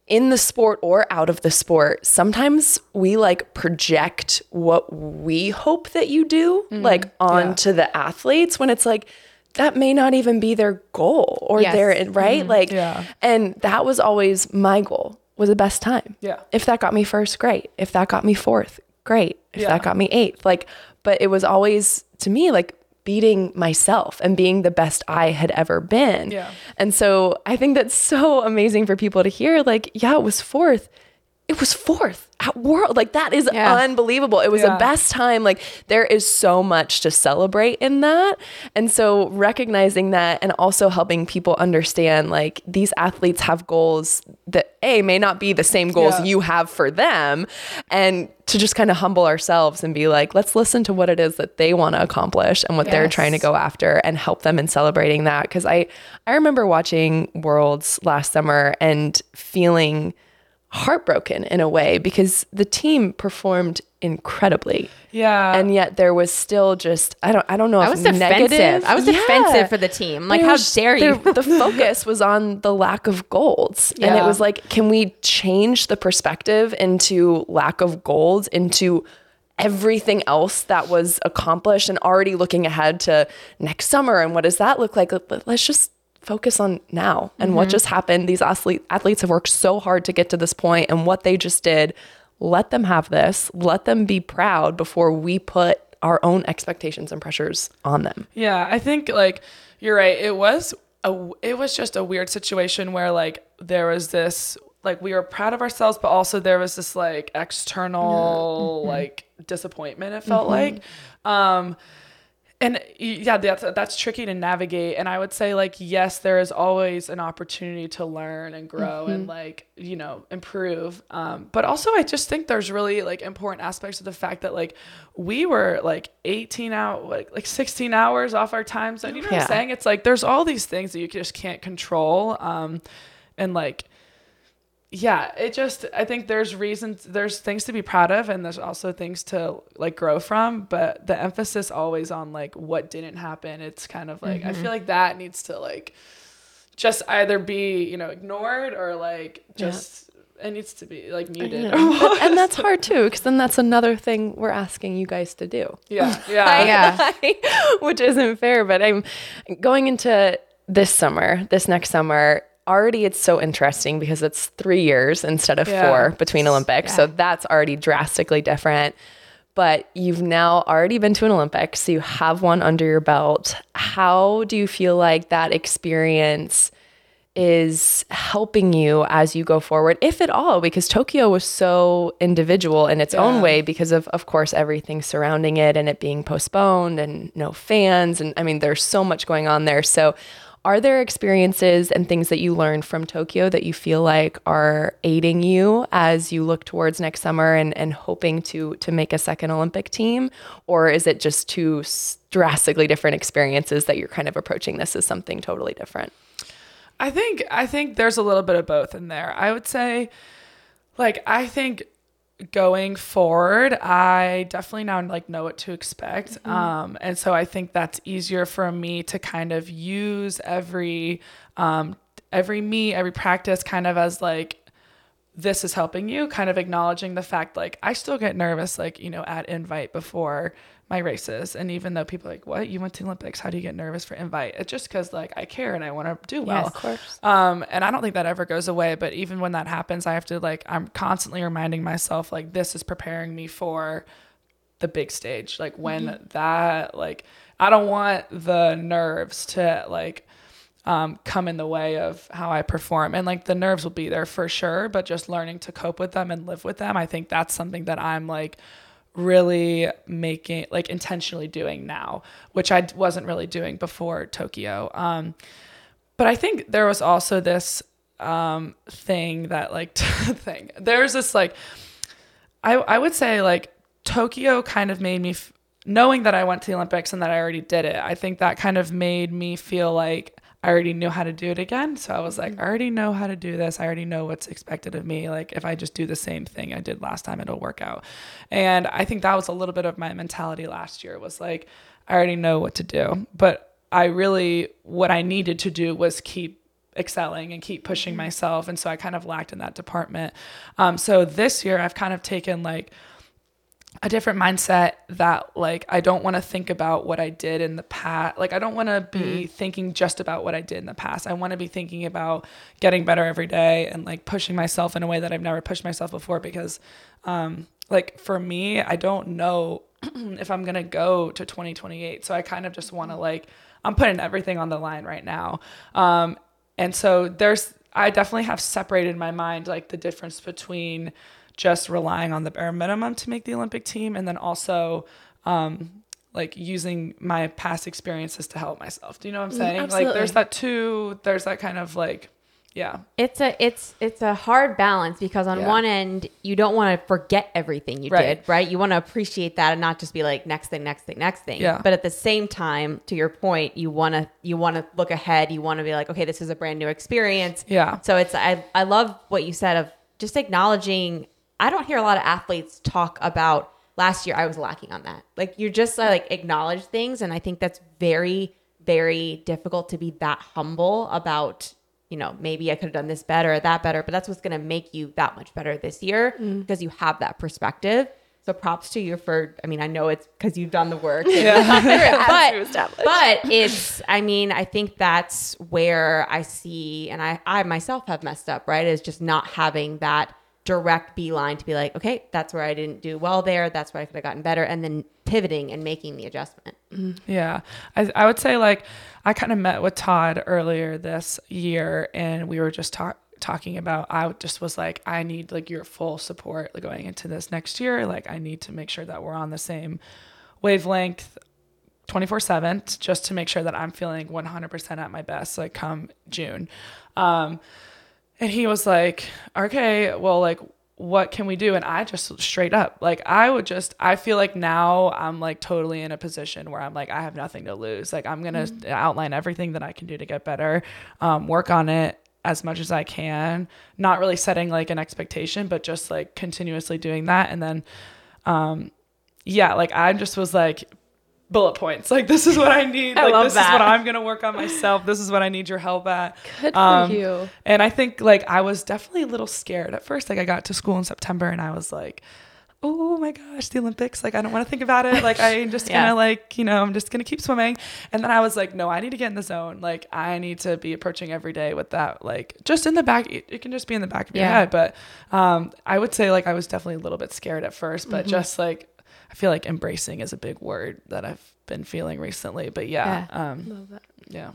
in the sport or out of the sport, sometimes we like project what we hope that you do mm-hmm. like onto the athletes when it's like that may not even be their goal or Yes. their right mm-hmm. like Yeah. and that was always my goal was the best time Yeah. if that got me first great if that got me fourth great if Yeah. that got me eighth like but it was always to me like beating myself and being the best i had ever been Yeah. and so i think that's so amazing for people to hear like yeah it was fourth it was fourth at world. Like that is Yeah. unbelievable. It was Yeah. the best time. Like there is so much to celebrate in that. And so recognizing that and also helping people understand like these athletes have goals that A may not be the same goals Yeah. you have for them. And to just kind of humble ourselves and be like, let's listen to what it is that they want to accomplish and what they're trying to go after and help them in celebrating that. Cause I I remember watching Worlds last summer and feeling heartbroken in a way because the team performed incredibly. Yeah. And yet there was still just I don't I don't know I if was defensive. negative. I was Yeah. defensive for the team. Like, it how was- dare you? the- the focus was on the lack of golds. And it was like, can we change the perspective into lack of golds into everything else that was accomplished and already looking ahead to next summer and what does that look like? Let's just focus on now and what mm-hmm. just happened. These athlete, athletes have worked so hard to get to this point and what they just did. Let them have this. Let them be proud before we put our own expectations and pressures on them. Yeah, I think like you're right. It was a it was just a weird situation where like there was this like we were proud of ourselves, but also there was this like external mm-hmm. like disappointment. It felt mm-hmm. like, um, and yeah, that's that's tricky to navigate. And I would say like yes, there is always an opportunity to learn and grow and like you know improve. Um, but also I just think there's really like important aspects of the fact that like we were like 18 out like like 16 hours off our time zone. You know what I'm saying? It's like there's all these things that you just can't control. Um, and like yeah it just i think there's reasons there's things to be proud of and there's also things to like grow from but the emphasis always on like what didn't happen it's kind of like i feel mm-hmm. like that needs to like just either be you know ignored or like just it needs to be like uh, muted But- and that's hard too, because then that's another thing we're asking you guys to do. yeah yeah Yeah. which isn't fair. But I'm going into this summer, this next summer. Already, it's so interesting because it's three years instead of Yeah. four between Olympics. So that's already drastically different. But you've now already been to an Olympics, so you have one under your belt. How do you feel like that experience is helping you as you go forward, if at all, because Tokyo was so individual in its own way because of, of course, everything surrounding it and it being postponed and no fans. And I mean, there's so much going on there. So, are there experiences and things that you learned from Tokyo that you feel like are aiding you as you look towards next summer and, and hoping to to make a second Olympic team? Or is it just two drastically different experiences that you're kind of approaching this as something totally different? I think I think there's a little bit of both in there. I would say like I think going forward, I definitely now like know what to expect. Um and so I think that's easier for me to kind of use every um every meet, every practice kind of as like this is helping you kind of acknowledging the fact like I still get nervous like you know at invite before my races. And even though people are like what? You went to the Olympics? How do you get nervous for invite? It's just because like I care and I want to do well. Yes, of course. um and I don't think that ever goes away but even when that happens I have to like I'm constantly reminding myself like this is preparing me for the big stage. Like when that like I don't want the nerves to like um, come in the way of how I perform. And like the nerves will be there for sure, but just learning to cope with them and live with them, I think that's something that I'm like really making, like intentionally doing now, which I wasn't really doing before Tokyo. Um, but I think there was also this um, thing that like thing. There's this like, I I would say like Tokyo kind of made me f- knowing that I went to the Olympics and that I already did it. I think that kind of made me feel like I already knew how to do it again. So I was like, I already know how to do this. I already know what's expected of me. Like if I just do the same thing I did last time, it'll work out. And I think that was a little bit of my mentality last year was like, I already know what to do. But I really what I needed to do was keep excelling and keep pushing myself. And so I kind of lacked in that department. Um, so this year I've kind of taken like a different mindset that like I don't want to think about what I did in the past. Like I don't want to be thinking just about what I did in the past. I want to be thinking about getting better every day and like pushing myself in a way that I've never pushed myself before because um like for me, I don't know if I'm going to go to 2028. So I kind of just want to like I'm putting everything on the line right now. Um and so there's I definitely have separated my mind like the difference between just relying on the bare minimum to make the Olympic team, and then also um, like using my past experiences to help myself. Do you know what I'm saying? Like absolutely. there's that too. There's that kind of like, yeah, It's a it's it's a hard balance because on Yeah. one end you don't want to forget everything you Right. did, right? You want to appreciate that and not just be like next thing, next thing, next thing. Yeah. But at the same time, to your point, you want to you want to look ahead. You want to be like, okay, this is a brand new experience. Yeah. So it's I I love what you said of just acknowledging. I don't hear a lot of athletes talk about last year. I was lacking on that. Like you're just uh, like acknowledge things, and I think that's very very difficult to be that humble about you know maybe i could have done this better or that better but that's what's going to make you that much better this year because you have that perspective so props to you for i mean i know it's because you've done the work but established. but it's i mean i think that's where i see and i i myself have messed up right is just not having that direct beeline to be like okay that's where i didn't do well there that's where i could have gotten better and then pivoting and making the adjustment Yeah. I, I would say like I kind of met with Todd earlier this year and we were just talk, talking about I just was like I need like your full support like going into this next year like I need to make sure that we're on the same wavelength 24/7 just to make sure that I'm feeling 100% at my best like come June. Um and he was like, "Okay, well like what can we do?" And I just straight up, like I would just I feel like now I'm like totally in a position where I'm like I have nothing to lose. Like I'm going to outline everything that I can do to get better, um work on it as much as I can, not really setting like an expectation, but just like continuously doing that and then um yeah, like I just was like bullet points. Like this is what I need. I like love this that. is what I'm gonna work on myself. This is what I need your help at. Good for Um, you. And I think like I was definitely a little scared at first. Like I got to school in September and I was like, oh my gosh, the Olympics. Like I don't want to think about it. Like I'm just Yeah. gonna like, you know, I'm just gonna keep swimming. And then I was like, no, I need to get in the zone. Like I need to be approaching every day with that, like just in the back. It, it can just be in the back of your Yeah. head. But um, I would say like I was definitely a little bit scared at first, but just like I feel like embracing is a big word that I've been feeling recently. But yeah, um, Love that. yeah.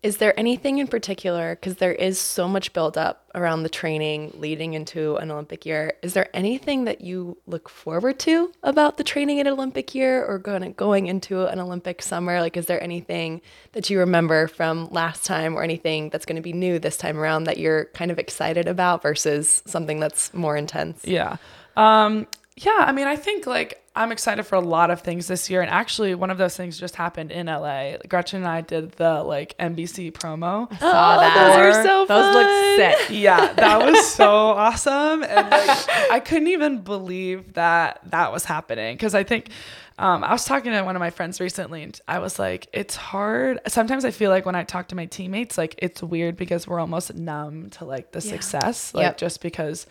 Is there anything in particular, because there is so much buildup around the training leading into an Olympic year, is there anything that you look forward to about the training in Olympic year or going, going into an Olympic summer? Like, is there anything that you remember from last time or anything that's going to be new this time around that you're kind of excited about versus something that's more intense? Yeah. Um, yeah, I mean, I think like I'm excited for a lot of things this year. And actually, one of those things just happened in LA. Gretchen and I did the like NBC promo. saw that those are so those look fun. sick Yeah, that was so awesome. And like, I couldn't even believe that that was happening. Cause I think, um, I was talking to one of my friends recently and I was like, it's hard. Sometimes I feel like when I talk to my teammates, like it's weird because we're almost numb to like the success, like Yep. just because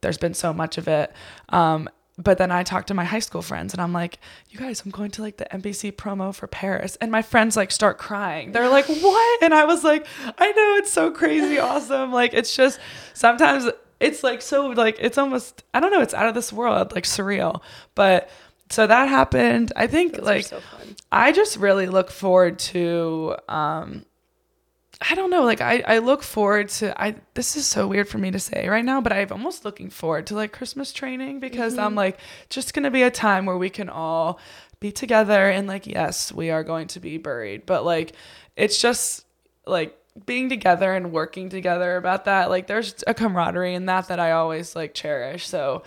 there's been so much of it. Um, but then I talked to my high school friends and I'm like, you guys, I'm going to like the NBC promo for Paris. And my friends like start crying. They're like, what? And I was like, I know it's so crazy awesome. Like, it's just sometimes it's like so, like, it's almost, I don't know, it's out of this world, like surreal. But so that happened. I think Those like, so. I just really look forward to, um, I don't know, like I, I look forward to I this is so weird for me to say right now, but I'm almost looking forward to like Christmas training because I'm mm-hmm. like just gonna be a time where we can all be together and like yes, we are going to be buried, but like it's just like being together and working together about that. Like there's a camaraderie in that that I always like cherish. So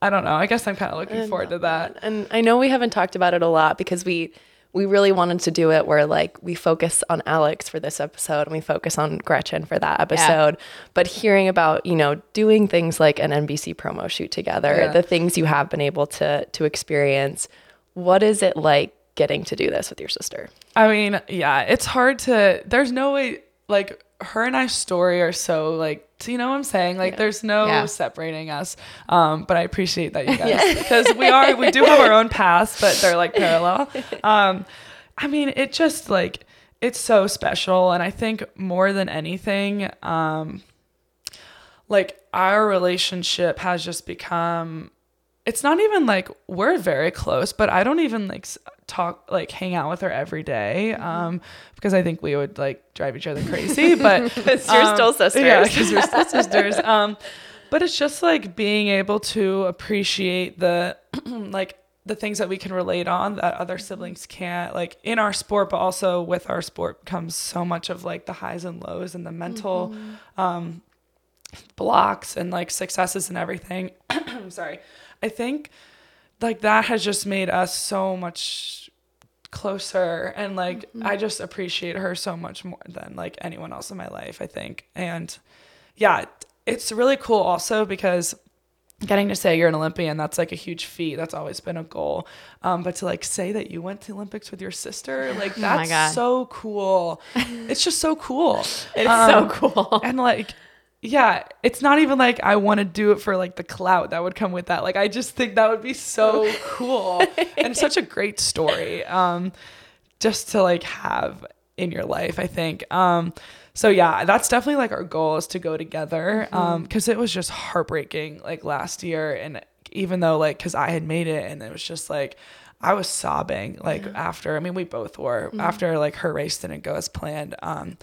I don't know. I guess I'm kind of looking forward to that. And I know we haven't talked about it a lot because we we really wanted to do it where like we focus on Alex for this episode and we focus on Gretchen for that episode. But hearing about, you know, doing things like an NBC promo shoot together, Yeah. the things you have been able to to experience, what is it like getting to do this with your sister? I mean, yeah, it's hard to. There's no way. Like her and I's story are so like. Do you know what I'm saying? Like, there's no Yeah. separating us. Um, but I appreciate that you guys because we are we do have our own paths, but they're like parallel. Um, I mean, it just like it's so special, and I think more than anything, um, like our relationship has just become it's not even like we're very close but i don't even like talk like hang out with her every day, um because i think we would like drive each other crazy but Because you're um, still sisters. yeah because we're still sisters um but it's just like being able to appreciate the like the things that we can relate on that other siblings can't like in our sport but also with our sport comes so much of like the highs and lows and the mental um blocks and like successes and everything. I'm sorry i think like that has just made us so much closer and like i just appreciate her so much more than like anyone else in my life i think. And yeah it's really cool also because getting to say you're an olympian that's like a huge feat. That's always been a goal. Um, but to like say that you went to olympics with your sister like Oh that's God. so cool. It's just so cool. It's Um, so cool. and like yeah it's not even like i want to do it for like the clout that would come with that. Like i just think that would be so cool and such a great story um just to like have in your life i think. Um so yeah that's definitely like our goal is to go together um because it was just heartbreaking like last year and even though like because i had made it and it was just like i was sobbing like after i mean we both were after like her race didn't go as planned um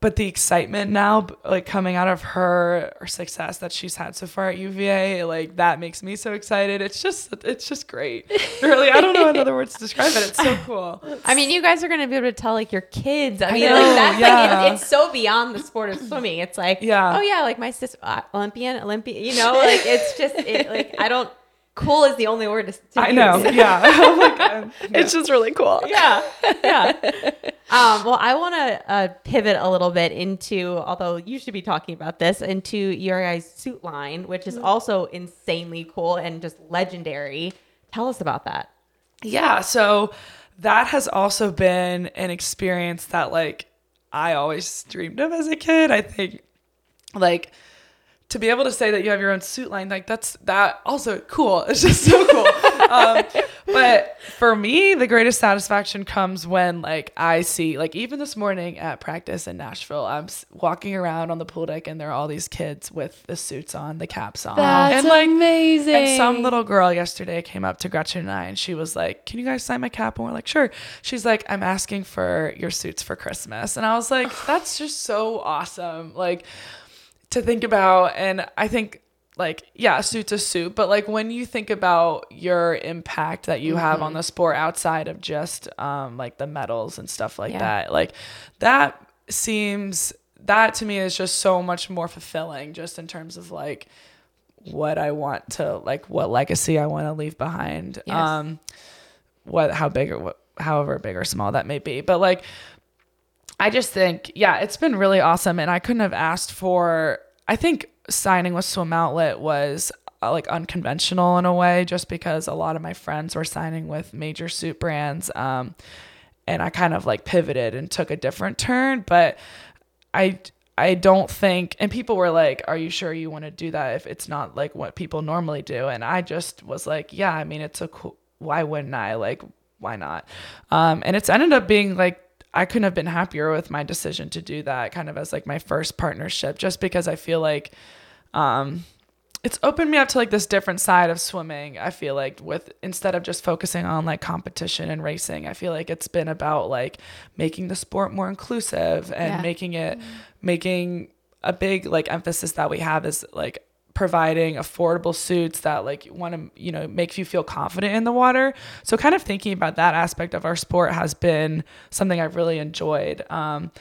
but the excitement now like coming out of her, her success that she's had so far at UVA like that makes me so excited it's just it's just great really I don't know another words to describe it it's so cool I mean, you guys are going to be able to tell like your kids. I mean, know, like, that's yeah. like it's, it's so beyond the sport of swimming. It's like, Yeah. oh yeah, like my sister, uh, Olympian, Olympian. You know, like it's just it, like I don't. Cool is the only word to, to I use. know yeah I'm like, um, It's just really cool. yeah, yeah. Um, well, I want to uh, pivot a little bit into, although you should be talking about this, into your guys' suit line, which is also insanely cool and just legendary. Tell us about that. yeah so that has also been an experience that like i always dreamed of as a kid i think like to be able to say that you have your own suit line like that's that also cool it's just so cool um, but for me the greatest satisfaction comes when like i see like even this morning at practice in nashville i'm walking around on the pool deck and there are all these kids with the suits on the caps on That's and like amazing. and some little girl yesterday came up to Gretchen and I and she was like, Can you guys sign my cap? And we're like, Sure. She's like, I'm asking for your suits for Christmas. And I was like, That's just so awesome. Like to think about. And I think like, yeah, suit's a suit, but like when you think about your impact that you have on the sport outside of just um like the medals and stuff like Yeah. that, like that seems that to me is just so much more fulfilling just in terms of like what I want to like what legacy I want to leave behind. Yes. Um what how big or what however big or small that may be. But like I just think yeah, it's been really awesome and I couldn't have asked for I think signing with Swim Outlet was uh, like unconventional in a way just because a lot of my friends were signing with major suit brands um and I kind of like pivoted and took a different turn, but I I don't think and people were like, "Are you sure you want to do that if it's not like what people normally do?" And I just was like, "Yeah, I mean, it's a cool why wouldn't I? Like why not?" Um and it's ended up being like I couldn't have been happier with my decision to do that kind of as like my first partnership just because I feel like um it's opened me up to like this different side of swimming i feel like with instead of just focusing on like competition and racing i feel like it's been about like making the sport more inclusive and Yeah. making it making a big like emphasis that we have is like providing affordable suits that like want to you know make you feel confident in the water. So kind of thinking about that aspect of our sport has been something i've really enjoyed um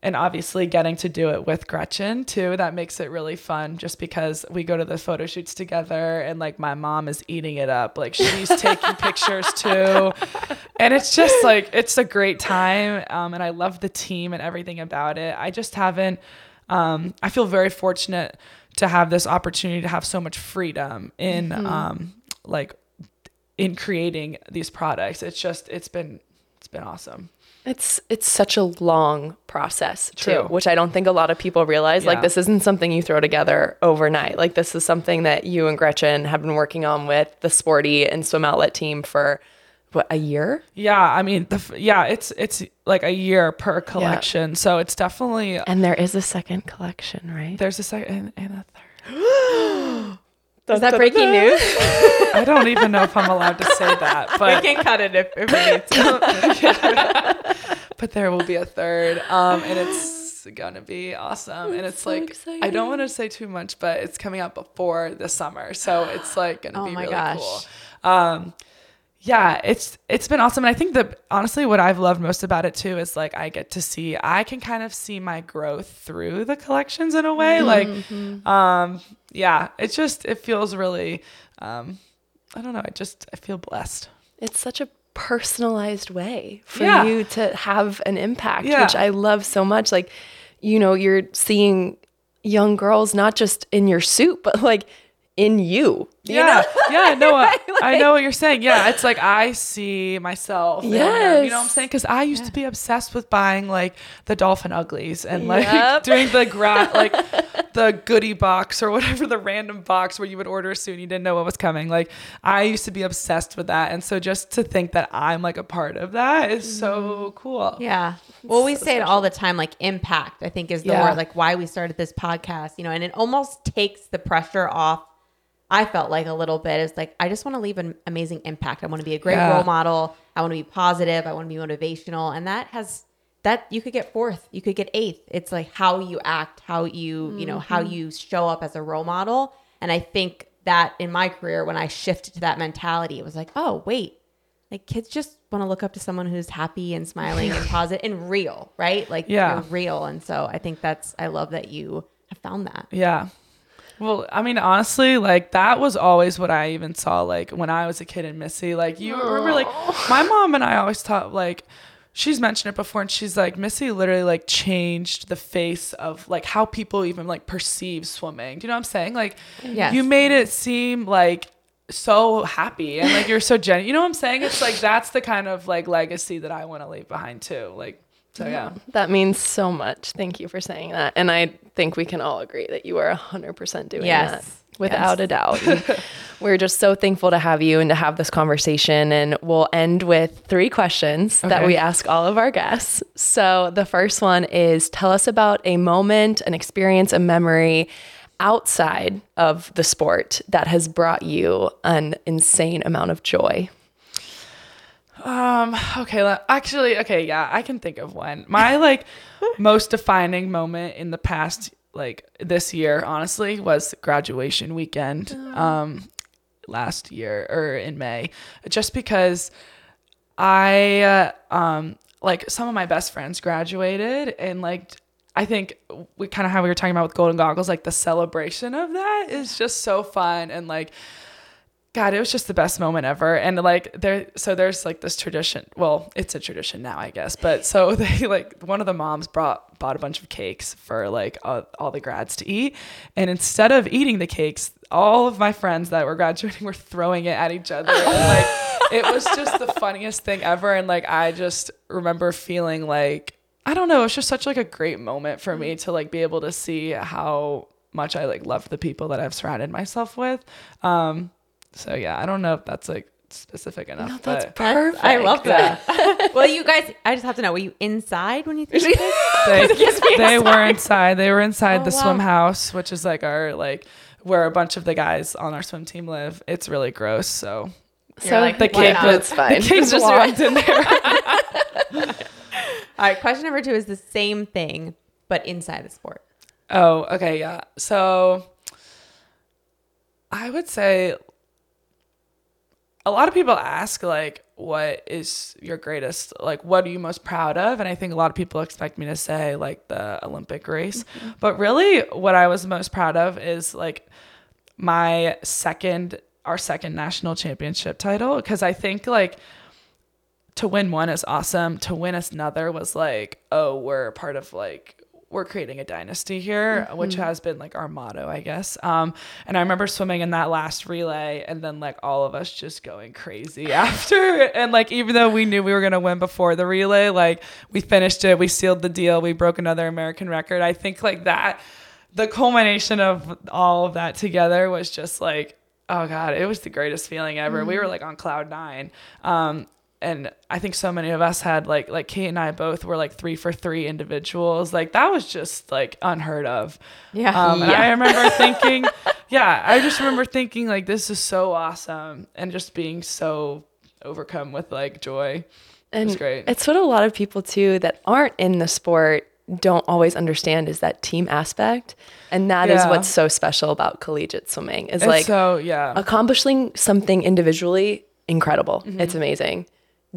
and obviously getting to do it with Gretchen too that makes it really fun just because we go to the photo shoots together and like my mom is eating it up like she's taking pictures too. And it's just like it's a great time um, and I love the team and everything about it. I just haven't um, I feel very fortunate to have this opportunity to have so much freedom in um, like in creating these products. It's just it's been it's been awesome. It's it's such a long process too, which I don't think a lot of people realize. Like this isn't something you throw together overnight. Like this is something that you and Gretchen have been working on with the Sporti and Swim Outlet team for what a year. Yeah, I mean, the, yeah, it's it's like a year per collection, so it's definitely And there is a second collection, right? there's a second and a third. Is that breaking news? I don't even know if I'm allowed to say that, we but can cut it if, if we need to. but there will be a third, um, and it's it's gonna be awesome. and it's so like I don't want to say too much, but it's coming out before the summer, so it's like gonna Oh be my really gosh. cool. Um, yeah, it's it's been awesome, and I think that honestly, what I've loved most about it too is like I get to see I can kind of see my growth through the collections in a way. Mm-hmm. Like, um, yeah, it's just it feels really, um, I don't know, I just I feel blessed. It's such a personalized way for Yeah. you to have an impact, Yeah. which I love so much. Like, you know, you're seeing young girls not just in your suit, but like in you. you yeah, know? yeah, no, I, I know what you're saying. Yeah, it's like I see myself. in them, you know what I'm saying? Because I used to be obsessed with buying like the Dolfin Uglies and like Yep. doing the gra- like the goodie box or whatever the random box where you would order a suit and you didn't know what was coming. Like I used to be obsessed with that, and so just to think that I'm like a part of that is so mm-hmm. cool. Yeah. Well, we say it all the time, like impact, I think is the Yeah. word, like why we started this podcast, you know, and it almost takes the pressure off. I felt like a little bit. It's like, I just want to leave an amazing impact. I want to be a great Yeah. role model. I want to be positive. I want to be motivational. And that has, that you could get fourth, you could get eighth. It's like how you act, how you, you know, how mm-hmm. you show up as a role model. And I think that in my career, when I shifted to that mentality, it was like, oh, wait, like kids just want to look up to someone who's happy and smiling and positive and real, right? Like Yeah. you're real. And so I think that's I love that you have found that. Yeah. Well, I mean, honestly, like that was always what I even saw, like when I was a kid in Missy. Like you remember, like my mom and I always taught, like she's mentioned it before, and she's like Missy literally like changed the face of like how people even like perceive swimming. Do you know what I'm saying? Like, Yes. you made it seem like so happy and like you're so genuine. You know what I'm saying? It's like that's the kind of like legacy that I want to leave behind too. Like, so yeah. That means so much. Thank you for saying that. And I think we can all agree that you are 100% doing Yes. that without a doubt. We're just so thankful to have you and to have this conversation. And we'll end with three questions that we ask all of our guests. So the first one is tell us about a moment, an experience, a memory outside of the sport that has brought you an insane amount of joy. Um, okay, actually, okay, yeah, I can think of one. My like most defining moment in the past like this year, honestly, was graduation weekend. Um last year or in May, just because I uh, um like some of my best friends graduated and like I think we kind of how we were talking about with golden goggles like the celebration of that is just so fun and like God, it was just the best moment ever. And like there so there's like this tradition. Well, it's a tradition now, I guess. But so they like one of the moms brought bought a bunch of cakes for like all, all the grads to eat. And instead of eating the cakes, all of my friends that were graduating were throwing it at each other. And like it was just the funniest thing ever. And like I just remember feeling like I don't know, it was just such like a great moment for me to like be able to see how much I like love the people that I've surrounded myself with. Um so yeah, I don't know if that's like specific enough. that's but That's- perfect. I love that. well, you guys, I just have to know, were you inside when you threw the they, they were inside. They were inside Oh, the swim house, which is like our like where a bunch of the guys on our swim team live. It's really gross. So So like, the why cake not? was fine. the kids just walked in there. All right, question number two is the same thing, but inside the sport. Oh, okay, yeah. So I would say a lot of people ask like what is your greatest like what are you most proud of? And i think a lot of people expect me to say like the olympic race. Mm-hmm. But really what i was most proud of is like my second our second national championship title. Because i think like to win one is awesome. To win another was like, oh, we're part of like we're creating a dynasty here, which has been like our motto, I guess. Um, and I remember swimming in that last relay, and then like all of us just going crazy after. And like even though we knew we were gonna win before the relay, like we finished it, we sealed the deal, we broke another American record. I think like that, the culmination of all of that together was just like. Oh God, it was the greatest feeling ever. We were like on cloud nine. Um, and I think so many of us had like like Kate and I both were like three for three individuals. Like that was just like unheard of. Yeah. Um, and I remember thinking, yeah, I just remember thinking like this is so awesome and just being so overcome with like joy. It was great. It's what a lot of people too that aren't in the sport don't always understand is that team aspect. And that is Yeah. what's so special about collegiate swimming. Is It's like so yeah. accomplishing something individually, incredible. Mm-hmm. It's amazing.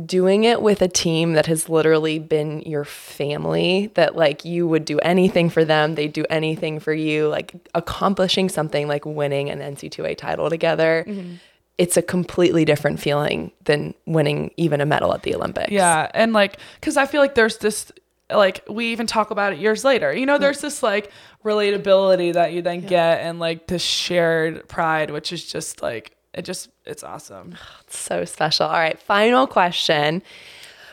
Doing it with a team that has literally been your family, that like you would do anything for them, they do anything for you, like accomplishing something like winning an NCAA title together. Mm-hmm. It's a completely different feeling than winning even a medal at the Olympics. Yeah, and like, cause I feel like there's this, like, we even talk about it years later. You know, there's this like relatability that you then get, and like this shared pride, which is just like it just it's awesome. It's So special. All right, final question.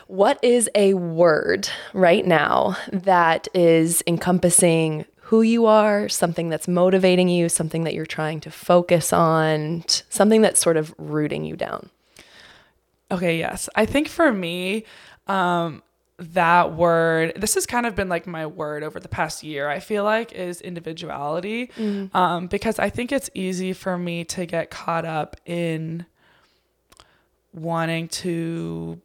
What is a word right now that is encompassing who you are, something that's motivating you, something that you're trying to focus on, something that's sort of rooting you down? Okay, yes, I think for me, um, that word this has kind of been like my word over the past year i feel like is individuality. Um, because i think it's easy for me to get caught up in wanting to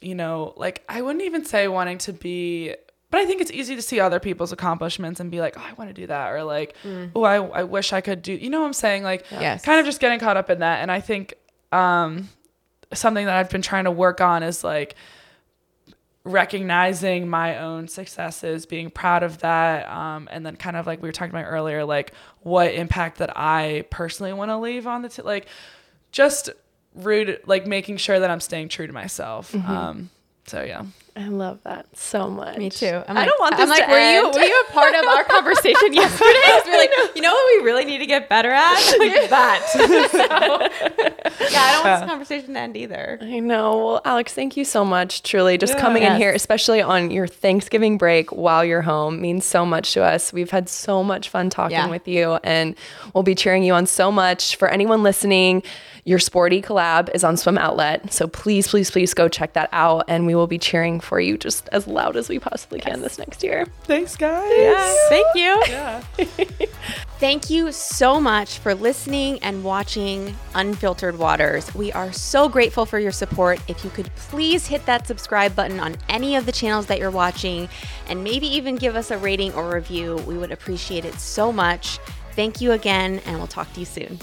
you know like i wouldn't even say wanting to be but i think it's easy to see other people's accomplishments and be like oh i want to do that or like oh I, I wish i could do you know what i'm saying? Like Yes. kind of just getting caught up in that. And i think um something that i've been trying to work on is like recognizing my own successes, being proud of that, um, and then kind of like we were talking about earlier, like what impact that I personally want to leave on the t- like just rude, like making sure that I'm staying true to myself. Um, so yeah, I love that so much. Me too. I'm I like, don't want I'm like, to were end. you were you a part of our conversation yesterday? 'Cause we're like, you know what we really need to get better at? Like that. So, yeah, I don't want this conversation to end either. I know. Well, Alex, thank you so much. Truly, just Yeah. coming in here, especially on your Thanksgiving break while you're home, means so much to us. We've had so much fun talking Yeah. with you, and we'll be cheering you on so much. For anyone listening, your Sporti collab is on Swim Outlet, so please, please, please go check that out, and we will be cheering for you just as loud as we possibly can this next year. thanks guys. Thank you. Yeah. Thank you so much for listening and watching Unfiltered Waters. We are so grateful for your support. If you could please hit that subscribe button on any of the channels that you're watching and maybe even give us a rating or review, we would appreciate it so much. Thank you again, and we'll talk to you soon.